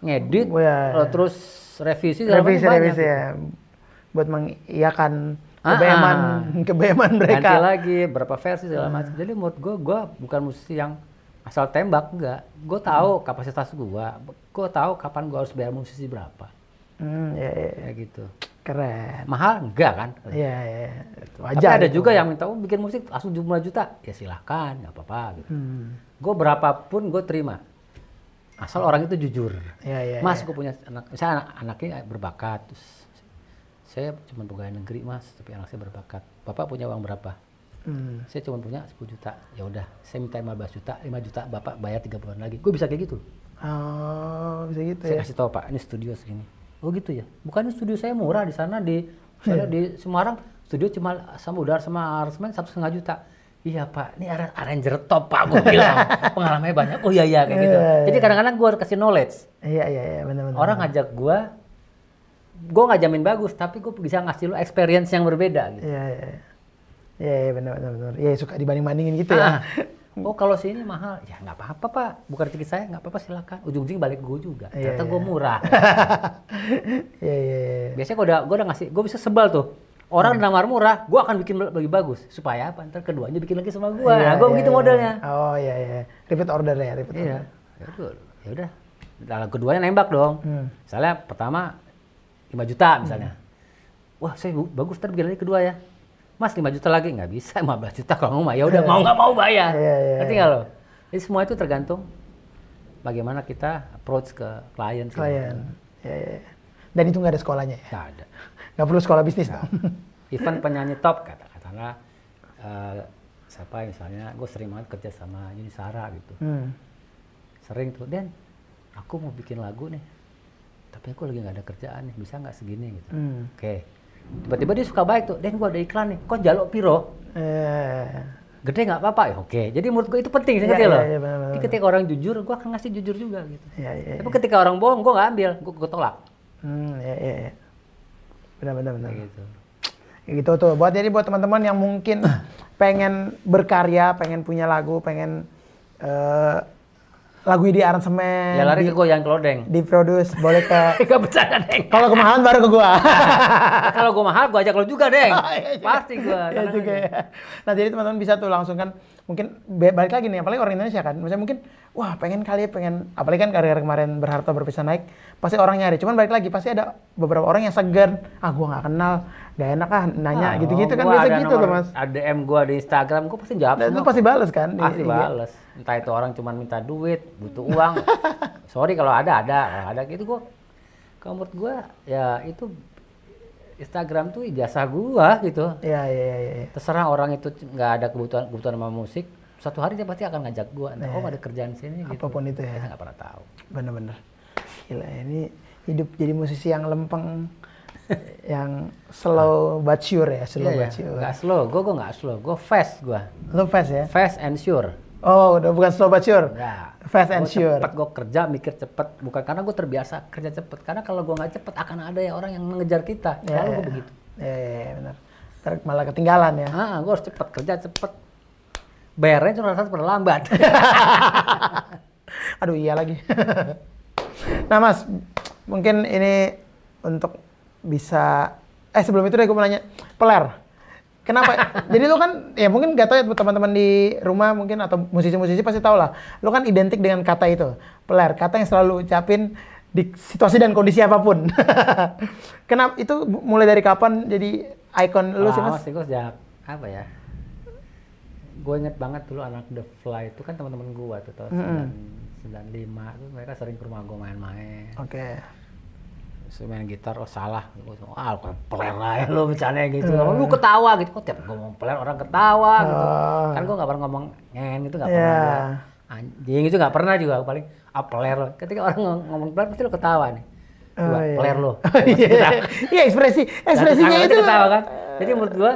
ngedit, Oh, iya. eh, terus revisi, Revisi banyak revisi gitu. ya. Buat mengiyakan Ah, kebeman ah. kebeman mereka. Ganti lagi berapa versi segala macam. Jadi menurut gue, gue bukan musisi yang asal tembak enggak. Gue tahu kapasitas gue, gue tahu kapan gue harus bayar musisi berapa. Hmm, iya, iya. Kayak gitu. Keren. Mahal enggak kan? Iya, iya. Tapi Wajar. ada itu. juga yang minta oh, bikin musik langsung jumlah juta. Ya silahkan, nggak apa-apa. Gitu. Hmm. Gue berapapun gue terima. Asal orang itu jujur. Iya, iya. mas, iya. gue punya anak, misalnya anak, anaknya berbakat. Terus, saya cuma pegawai negeri mas, tapi anak saya berbakat. Bapak punya uang berapa? Hmm. Saya cuma punya 10 juta. Ya udah, saya minta 15 juta, 5 juta Bapak bayar 3 bulan lagi. Gue bisa kayak gitu. Oh, bisa gitu Saya ya. kasih tahu Pak, ini studio segini. Oh gitu ya. Bukannya studio saya murah di sana di misalnya Iya. di Semarang studio cuma sama udara sama aransemen satu setengah juta. Iya Pak, ini ar- arranger top Pak, gue bilang. Pengalamannya banyak. Oh iya iya kayak gitu. Iya, iya. Jadi kadang-kadang gue kasih knowledge. Iya, iya, iya, benar-benar. Orang ngajak gue, gue nggak jamin bagus, tapi gue bisa ngasih lo experience yang berbeda gitu. Iya, iya. Iya, iya, benar, benar, benar. Iya, suka dibanding-bandingin gitu ya. Ah. Oh kalau sini mahal, ya nggak apa-apa pak, bukan rezeki saya nggak apa-apa silakan. Ujung-ujungnya balik gue juga, Iya, ternyata iya. gue murah. Iya, iya, iya. Biasanya gue udah gue udah ngasih, gue bisa sebal tuh. Orang Hmm. namar murah, gue akan bikin lebih bagus supaya apa? Ntar keduanya bikin lagi sama gue. Iya, nah, gue iya, begitu iya. modelnya. Oh, iya, iya. Repeat order ya, repeat Iya. order. Ya udah, ya udah. Dalam keduanya nembak dong. Hmm. Misalnya pertama 5 juta misalnya. Wah, saya bagus ntar bikin lagi kedua ya. Mas 5 juta lagi nggak bisa 15 juta kalau mau ya udah mau nggak mau bayar. Iya, iya, Ngerti iya. nggak lo? Jadi semua itu tergantung bagaimana kita approach ke klien. Klien. Iya, iya. iya. Dan itu nggak ada sekolahnya ya? Nggak ada. Nggak perlu sekolah bisnis dong? Even penyanyi top kata katakanlah eh, siapa misalnya gue sering banget kerja sama Yuni Sara gitu. Hmm. Sering tuh, Den, aku mau bikin lagu nih. Tapi aku lagi nggak ada kerjaan nih, bisa nggak segini gitu. Hmm. Oke. Tiba-tiba dia suka baik tuh, Den gua ada iklan nih, kok jaluk piro? Eh, Gede nggak apa-apa ya? Oke. Jadi menurut gue itu penting, Iya, ngerti iya, loh. benar, benar, Jadi ketika orang jujur, gua akan ngasih jujur juga gitu. iya, iya. Tapi ketika orang bohong, gua nggak ambil, gua, gua tolak. Hmm, iya, iya, iya. Benar, benar, benar. Gitu. Ya gitu tuh. Buat jadi buat teman-teman yang mungkin pengen berkarya, pengen punya lagu, pengen eh lagu di aransemen, Ya lari di, ke gua yang kelodeng. diproduce, boleh ke Gak bercanda, Deng. kalau kemahalan baru ke gua. Kalau gua mahal, gua ajak lo juga, Deng. Iya juga. Pasti gua. Iya juga ya. Nah jadi teman-teman bisa tuh langsung kan mungkin balik lagi nih apalagi orang Indonesia kan. Misalnya mungkin wah pengen kali ya pengen apalagi kan karya kemarin berharta berpisah naik pasti orang nyari. Cuman balik lagi pasti ada beberapa orang yang segan. Ah gua nggak kenal, nggak enak ah nanya Ah, gitu-gitu kan gua biasa gitu loh mas. Ada DM gua di Instagram, gua pasti jawab Nah, itu pasti bales kan? di Pasti IG. bales. Entah itu orang cuma minta duit, butuh uang. Sorry kalau ada, ada. Kalau ada gitu gua. Kalau menurut gua ya itu Instagram tuh ijazah gua gitu. Iya iya iya. iya. Terserah orang itu nggak ada kebutuhan kebutuhan sama musik, suatu hari dia pasti akan ngajak gua nah, oh ada kerjaan sini gitu Apa pun itu ya. nggak pernah tahu Bener-bener. Gila ini hidup jadi musisi yang lempeng, yang slow but sure ya, slow Iya, but iya. sure. nggak slow gua gua nggak slow gua fast gua Lo fast ya? fast and sure Oh, udah bukan slow but sure. Enggak. Fast and Gua sure. Cepet, gue kerja, mikir cepet. Bukan karena gue terbiasa kerja cepet. Karena kalau gue nggak cepet, akan ada ya orang yang mengejar kita. Ya, Selalu ya. gue begitu. Iya, iya, iya, benar. Ntar malah ketinggalan ya. Ah, gue harus cepet, kerja cepet. Bayarnya cuma rasa terlambat. Aduh iya lagi. nah mas, mungkin ini untuk bisa, eh sebelum itu deh gue mau nanya, peler. Kenapa? Jadi lu kan, ya mungkin gak tau ya teman-teman di rumah mungkin atau musisi-musisi pasti tau lah. Lu kan identik dengan kata itu, peler. Kata yang selalu ucapin di situasi dan kondisi apa pun. Kenapa? Itu mulai dari kapan jadi ikon lu sih Lama mas? sih gue sejak, apa ya. Gue inget banget dulu anak The Fly itu kan teman-teman gue tuh tahun Mm-mm. 95 tuh mereka sering ke rumah gue main-main. Oke. Terus main gitar, oh salah. Ah lu peler aja lu bercanda gitu. Lu ketawa gitu. Kok tiap ngomong peler orang ketawa gitu. Oh. Kan gue gak pernah ngomong ngen itu gak Iya. pernah. gua. Anjing itu gak pernah juga. Paling ah peler. Ketika orang ngomong, ngomong peler pasti lu ketawa nih. Oh, Gua, iya. peler lo. Iya, Iya, ekspresi ekspresinya Nah, itu. ketawa kan. Jadi menurut gue,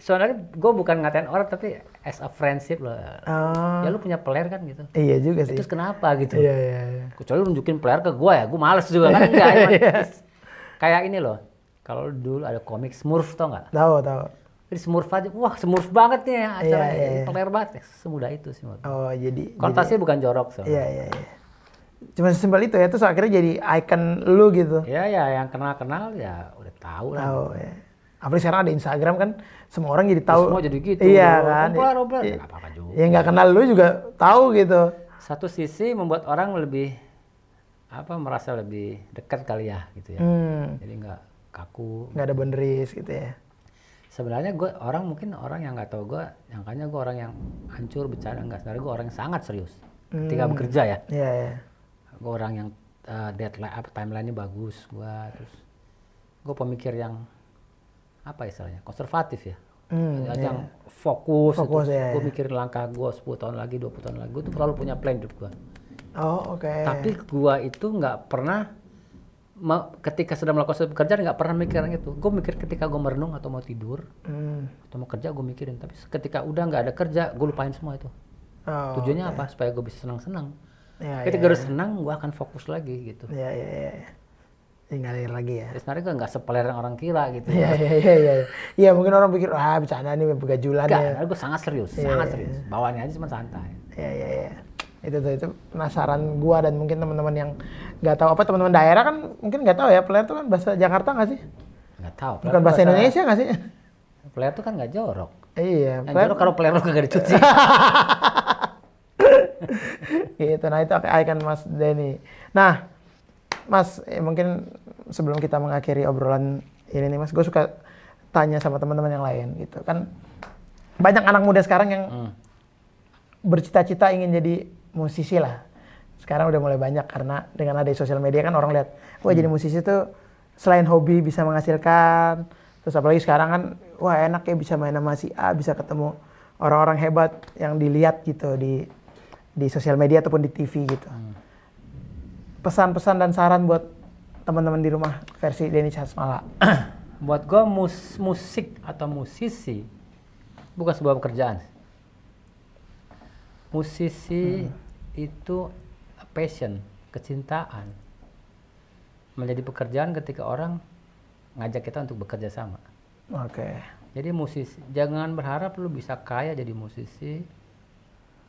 sebenarnya gue bukan ngatain orang tapi as a friendship loh. Oh, Ya lu punya peler kan gitu. iya juga sih. Terus kenapa gitu? Iya, iya, iya. kecuali lu nunjukin player ke gue ya gue males juga kan enggak emang. Iya. kayak ini loh kalau dulu ada komik Smurf tau nggak Tahu, tahu. jadi Smurf aja wah Smurf banget nih acara Iya, iya, iya. player banget Ya, semudah itu sih. Oh, jadi kontasnya bukan jorok so jadi- Iya, iya, iya. Cuma sesimpel itu ya, terus akhirnya jadi icon lu gitu. ya ya yang kenal kenal ya udah tahu lah Tahu ya. Apalagi sekarang ada Instagram kan, semua orang jadi tahu. semua jadi gitu Iya kan. Oplar, oplar. Iya. Nggak apa-apa juga Ya nggak kenal lu juga tahu gitu. satu sisi membuat orang lebih apa merasa lebih dekat kali ya gitu ya Hmm, jadi nggak kaku nggak ada boundaries gitu ya. sebenarnya gue orang mungkin orang yang nggak tahu gue nyangkanya gue orang yang hancur bercanda enggak sebenarnya gue orang yang sangat serius ketika Hmm. bekerja ya Iya, iya. gue orang yang uh, deadline apa timelinenya bagus gue terus gue pemikir yang apa istilahnya? Konservatif ya? Hmm, iya. yang fokus, Fokus, ya, gue ya. mikirin langkah gue 10 tahun lagi 20 tahun lagi gue tuh selalu punya plan hidup gue Oh, oke. tapi gue itu nggak pernah ketika sedang melakukan suatu pekerjaan nggak pernah mikirin itu. Gue mikir ketika gue merenung atau mau tidur Hmm. atau mau kerja gue mikirin. Tapi ketika udah nggak ada kerja gue lupain semua itu. Oh, tujuannya apa? Supaya gue bisa senang-senang. Iya, ketika iya, udah senang gue akan fokus lagi gitu. Iya, iya, iya. Iya. Tinggalin lagi ya. Sebenarnya gue nggak sepeler yang orang kira gitu Iya, iya, iya, iya. Iya, mungkin orang pikir, ah bercanda nih, begajulan Enggak, ya. karena gue sangat serius, Iya, sangat iya, serius. Bawaannya aja cuma santai. Iya, iya, iya. Itu tuh, itu penasaran gua dan mungkin teman-teman yang nggak tahu apa teman-teman daerah kan mungkin nggak tahu ya player itu kan bahasa Jakarta nggak sih? Nggak tahu. Bukan player bahasa Indonesia nggak sih? Player tuh kan nggak jorok. iya, Yang player jorok kalau player lo kagak dicuci. gitu. Nah itu icon Mas Denny. Nah, Mas eh, mungkin sebelum kita mengakhiri obrolan ini nih Mas, gue suka tanya sama teman-teman yang lain gitu kan. Banyak anak muda sekarang yang Hmm. bercita-cita ingin jadi musisi lah. Sekarang udah mulai banyak karena dengan ada sosial media kan orang lihat, wah jadi musisi tuh selain hobi bisa menghasilkan, terus apalagi sekarang kan, wah enak ya bisa main sama si A, bisa ketemu orang-orang hebat yang dilihat gitu di di sosial media ataupun di TV gitu. Pesan-pesan dan saran buat teman-teman di rumah versi Denny Chasmala. Buat gue mus musik atau musisi bukan sebuah pekerjaan. Musisi itu passion, kecintaan. Menjadi pekerjaan ketika orang ngajak kita untuk bekerja sama. Oke. Jadi musisi, jangan berharap lu bisa kaya jadi musisi,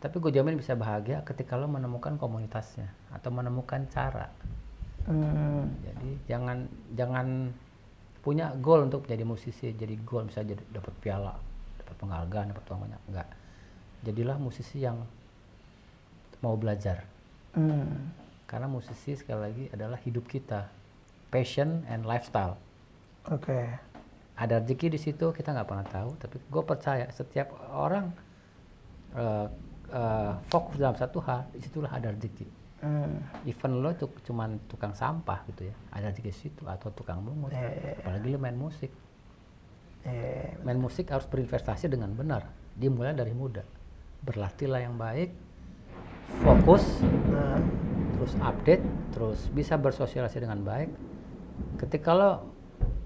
tapi gue jamin bisa bahagia ketika lo menemukan komunitasnya atau menemukan cara. Hmm, Jadi jangan jangan punya goal untuk jadi musisi, jadi goal bisa jadi dapat piala, dapat penghargaan, dapat uang banyak, enggak. Jadilah musisi yang mau belajar. hmm, Karena musisi sekali lagi adalah hidup kita, passion and lifestyle. Oke. ada rezeki di situ kita nggak pernah tahu tapi gue percaya setiap orang eh, eh, fokus dalam satu hal di situlah ada rezeki Hmm, even lo tuh cuman tukang sampah gitu ya. Ada di situ atau tukang mungut. Iya, apalagi lo main musik. Eh, main musik harus berinvestasi dengan benar. Dimulai dari muda. Berlatihlah yang baik, fokus, Nah, terus update, terus bisa bersosialisasi dengan baik. Ketika lo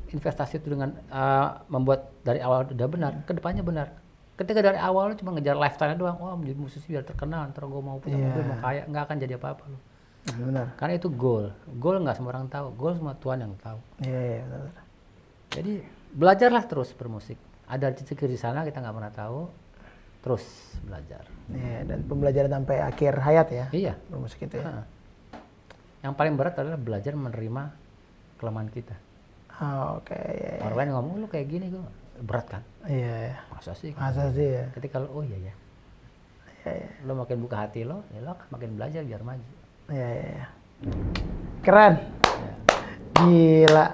investasi itu dengan eh, membuat dari awal udah benar, ke depannya benar. Ketika dari awal lo cuma ngejar lifestyle doang, wah menjadi musisi biar terkenal, ntar gue mau punya Iya. mobil, mau kaya, nggak akan jadi apa-apa lo. benar. Karena itu goal, goal nggak semua orang tahu, goal semua Tuhan yang tahu. Iya, iya, benar. benar. Jadi belajarlah terus bermusik. Ada rezeki di sana kita nggak pernah tahu, terus belajar. Iya, dan pembelajaran sampai akhir hayat ya. Iya. Bermusik itu ya. Ha. Yang paling berat adalah belajar menerima kelemahan kita. Ah, Oke, iya, iya. Orang lain ngomong lu kayak gini gue berat kan? Iya, iya. Masa sih? Masa sih ya? Ketika lo oh iya ya, Iya, iya. lo makin buka hati lo, ya lo makin belajar biar maju. Iya, iya, iya. Keren. Gila.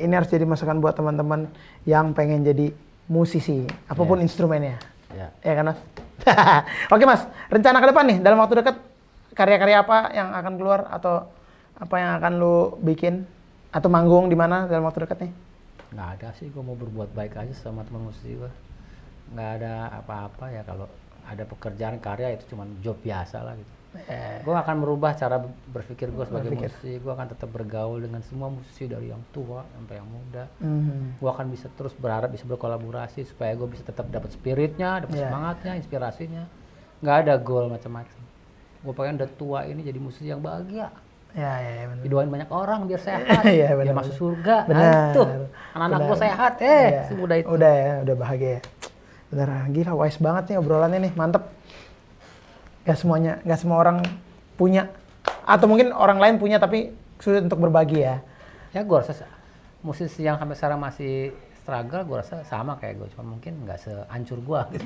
Ini harus jadi masukan buat teman-teman yang pengen jadi musisi, apa pun instrumennya. Ya. Ya kan, Mas? Oke, Mas. Rencana ke depan nih, dalam waktu dekat karya-karya apa yang akan keluar atau apa yang akan lu bikin atau manggung di mana dalam waktu dekat nih? Nggak ada sih, gue mau berbuat baik aja sama teman musisi gue. Nggak ada apa-apa ya kalau ada pekerjaan karya itu cuma job biasa lah gitu. Eh, Gue akan merubah cara berpikir gue sebagai Berpikir. musisi. Gue akan tetap bergaul dengan semua musisi dari yang tua sampai yang muda. mhm. Gue akan bisa terus berharap bisa berkolaborasi supaya gue bisa tetap dapat spiritnya, dapat Iya. semangatnya, inspirasinya. Nggak ada goal macam-macam. Gue pengen udah tua ini jadi musisi yang bahagia. Ya, ya, ya benar. Didoain banyak orang biar sehat, Iya, biar benar, masuk surga. Benar. Nah, itu. Anak-anak gue sehat, eh, Iya. semudah itu. Udah ya, udah bahagia ya. Bener, gila wise banget nih obrolannya nih, mantep. Gak semuanya, gak semua orang punya. Atau mungkin orang lain punya tapi sulit untuk berbagi ya. Ya gue rasa musisi yang sampai sekarang masih struggle, gue rasa sama kayak gue, cuma mungkin nggak sehancur gue. Gitu.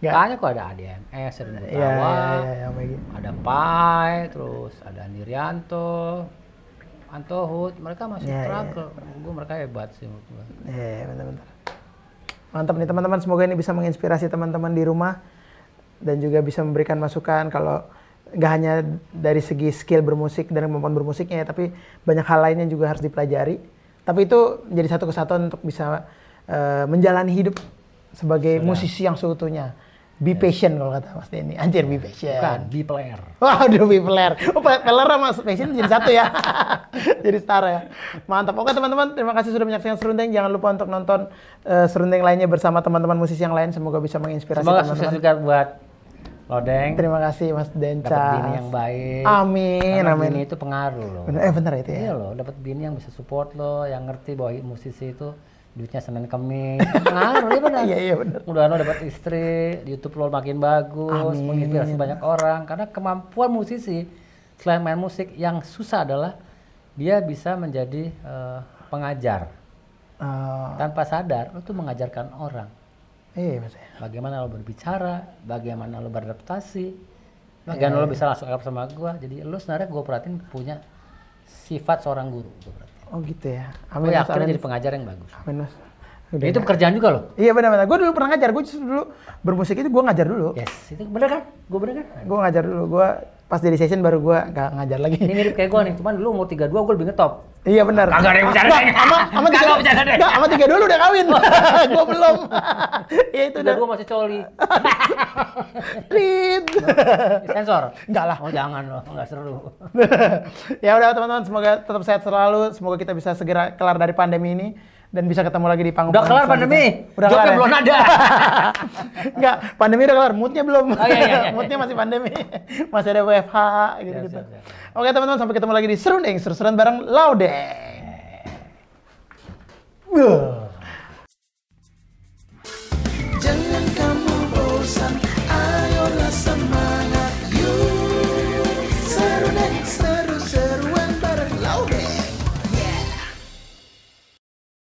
Nggak. Kok ada ADMS, ada Iya, Gutawa, iya, iya, yang begitu. ada Pai, terus ada Andirianto, Antohut, mereka masih iya. struggle. Gue mereka hebat sih menurut gue. Iya, bener-bener. Mantap nih teman-teman, semoga ini bisa menginspirasi teman-teman di rumah dan juga bisa memberikan masukan kalau nggak hanya dari segi skill bermusik dan kemampuan bermusiknya ya, tapi banyak hal lainnya juga harus dipelajari. Tapi itu menjadi satu kesatuan untuk bisa eh, menjalani hidup sebagai musisi yang seutuhnya. Be patient kalau kata Mas Denny. Anjir, be patient. Bukan, B player. Waduh, be player. Oh, peler sama passion jadi satu ya. jadi setara ya. Mantap. Oke teman-teman, terima kasih sudah menyaksikan Serundeng. Jangan lupa untuk nonton eh, Serundeng lainnya bersama teman-teman musisi yang lain. Semoga bisa menginspirasi Semoga sukses teman-teman. juga buat Lodeng. Terima kasih Mas Denca. Dapat bini yang baik. Amin, Karena amin. bini itu pengaruh loh. Bener, eh bener itu Iya ya. loh, dapat bini yang bisa support lo, yang ngerti bahwa musisi itu duitnya Senin Kemis. Pengaruh ya benar. Iya, iya bener. Mudah lo dapat istri, YouTube lo makin bagus, Amin. menginspirasi banyak orang. Karena kemampuan musisi selain main musik yang susah adalah dia bisa menjadi eh, pengajar. Eh, Tanpa sadar lo tuh mengajarkan orang. Iya Mas. Bagaimana lo berbicara, bagaimana lo beradaptasi, bagaimana lo bisa langsung akrab sama gua. Jadi lo sebenarnya gue perhatiin punya sifat seorang guru. Oh gitu ya. Gue Amin lo Amin. jadi pengajar yang bagus. Amin Mas. Udah. itu pekerjaan juga loh. Iya benar-benar. Gue dulu pernah ngajar. Gue justru dulu bermusik itu gue ngajar dulu. Yes, itu bener kan? Gue bener kan? Gue ngajar dulu. Gue pas jadi session baru gue nggak ngajar lagi. Ini mirip kayak gue nih, cuman dulu umur 32 gue lebih ngetop. Iya benar. Kagak ada yang bercanda deh. Sama sama Kagak tiga, bercanda deh. Nggak, sama tiga dulu udah kawin. gue belum. Iya itu udah. Gue masih coli. Rit. Sensor? Enggak lah. Oh jangan loh, nggak seru. ya udah teman-teman semoga tetap sehat selalu. Semoga kita bisa segera kelar dari pandemi ini dan bisa ketemu lagi di panggung. Udah kelar pandemi? Udah kelar. Ya? belum ada. Enggak, pandemi udah kelar, moodnya belum. Oh, iya, iya, iya. moodnya masih pandemi. masih ada WFH gitu-gitu. Oke teman-teman, sampai ketemu lagi di Serundeng, seru-seruan bareng Laude. Buh.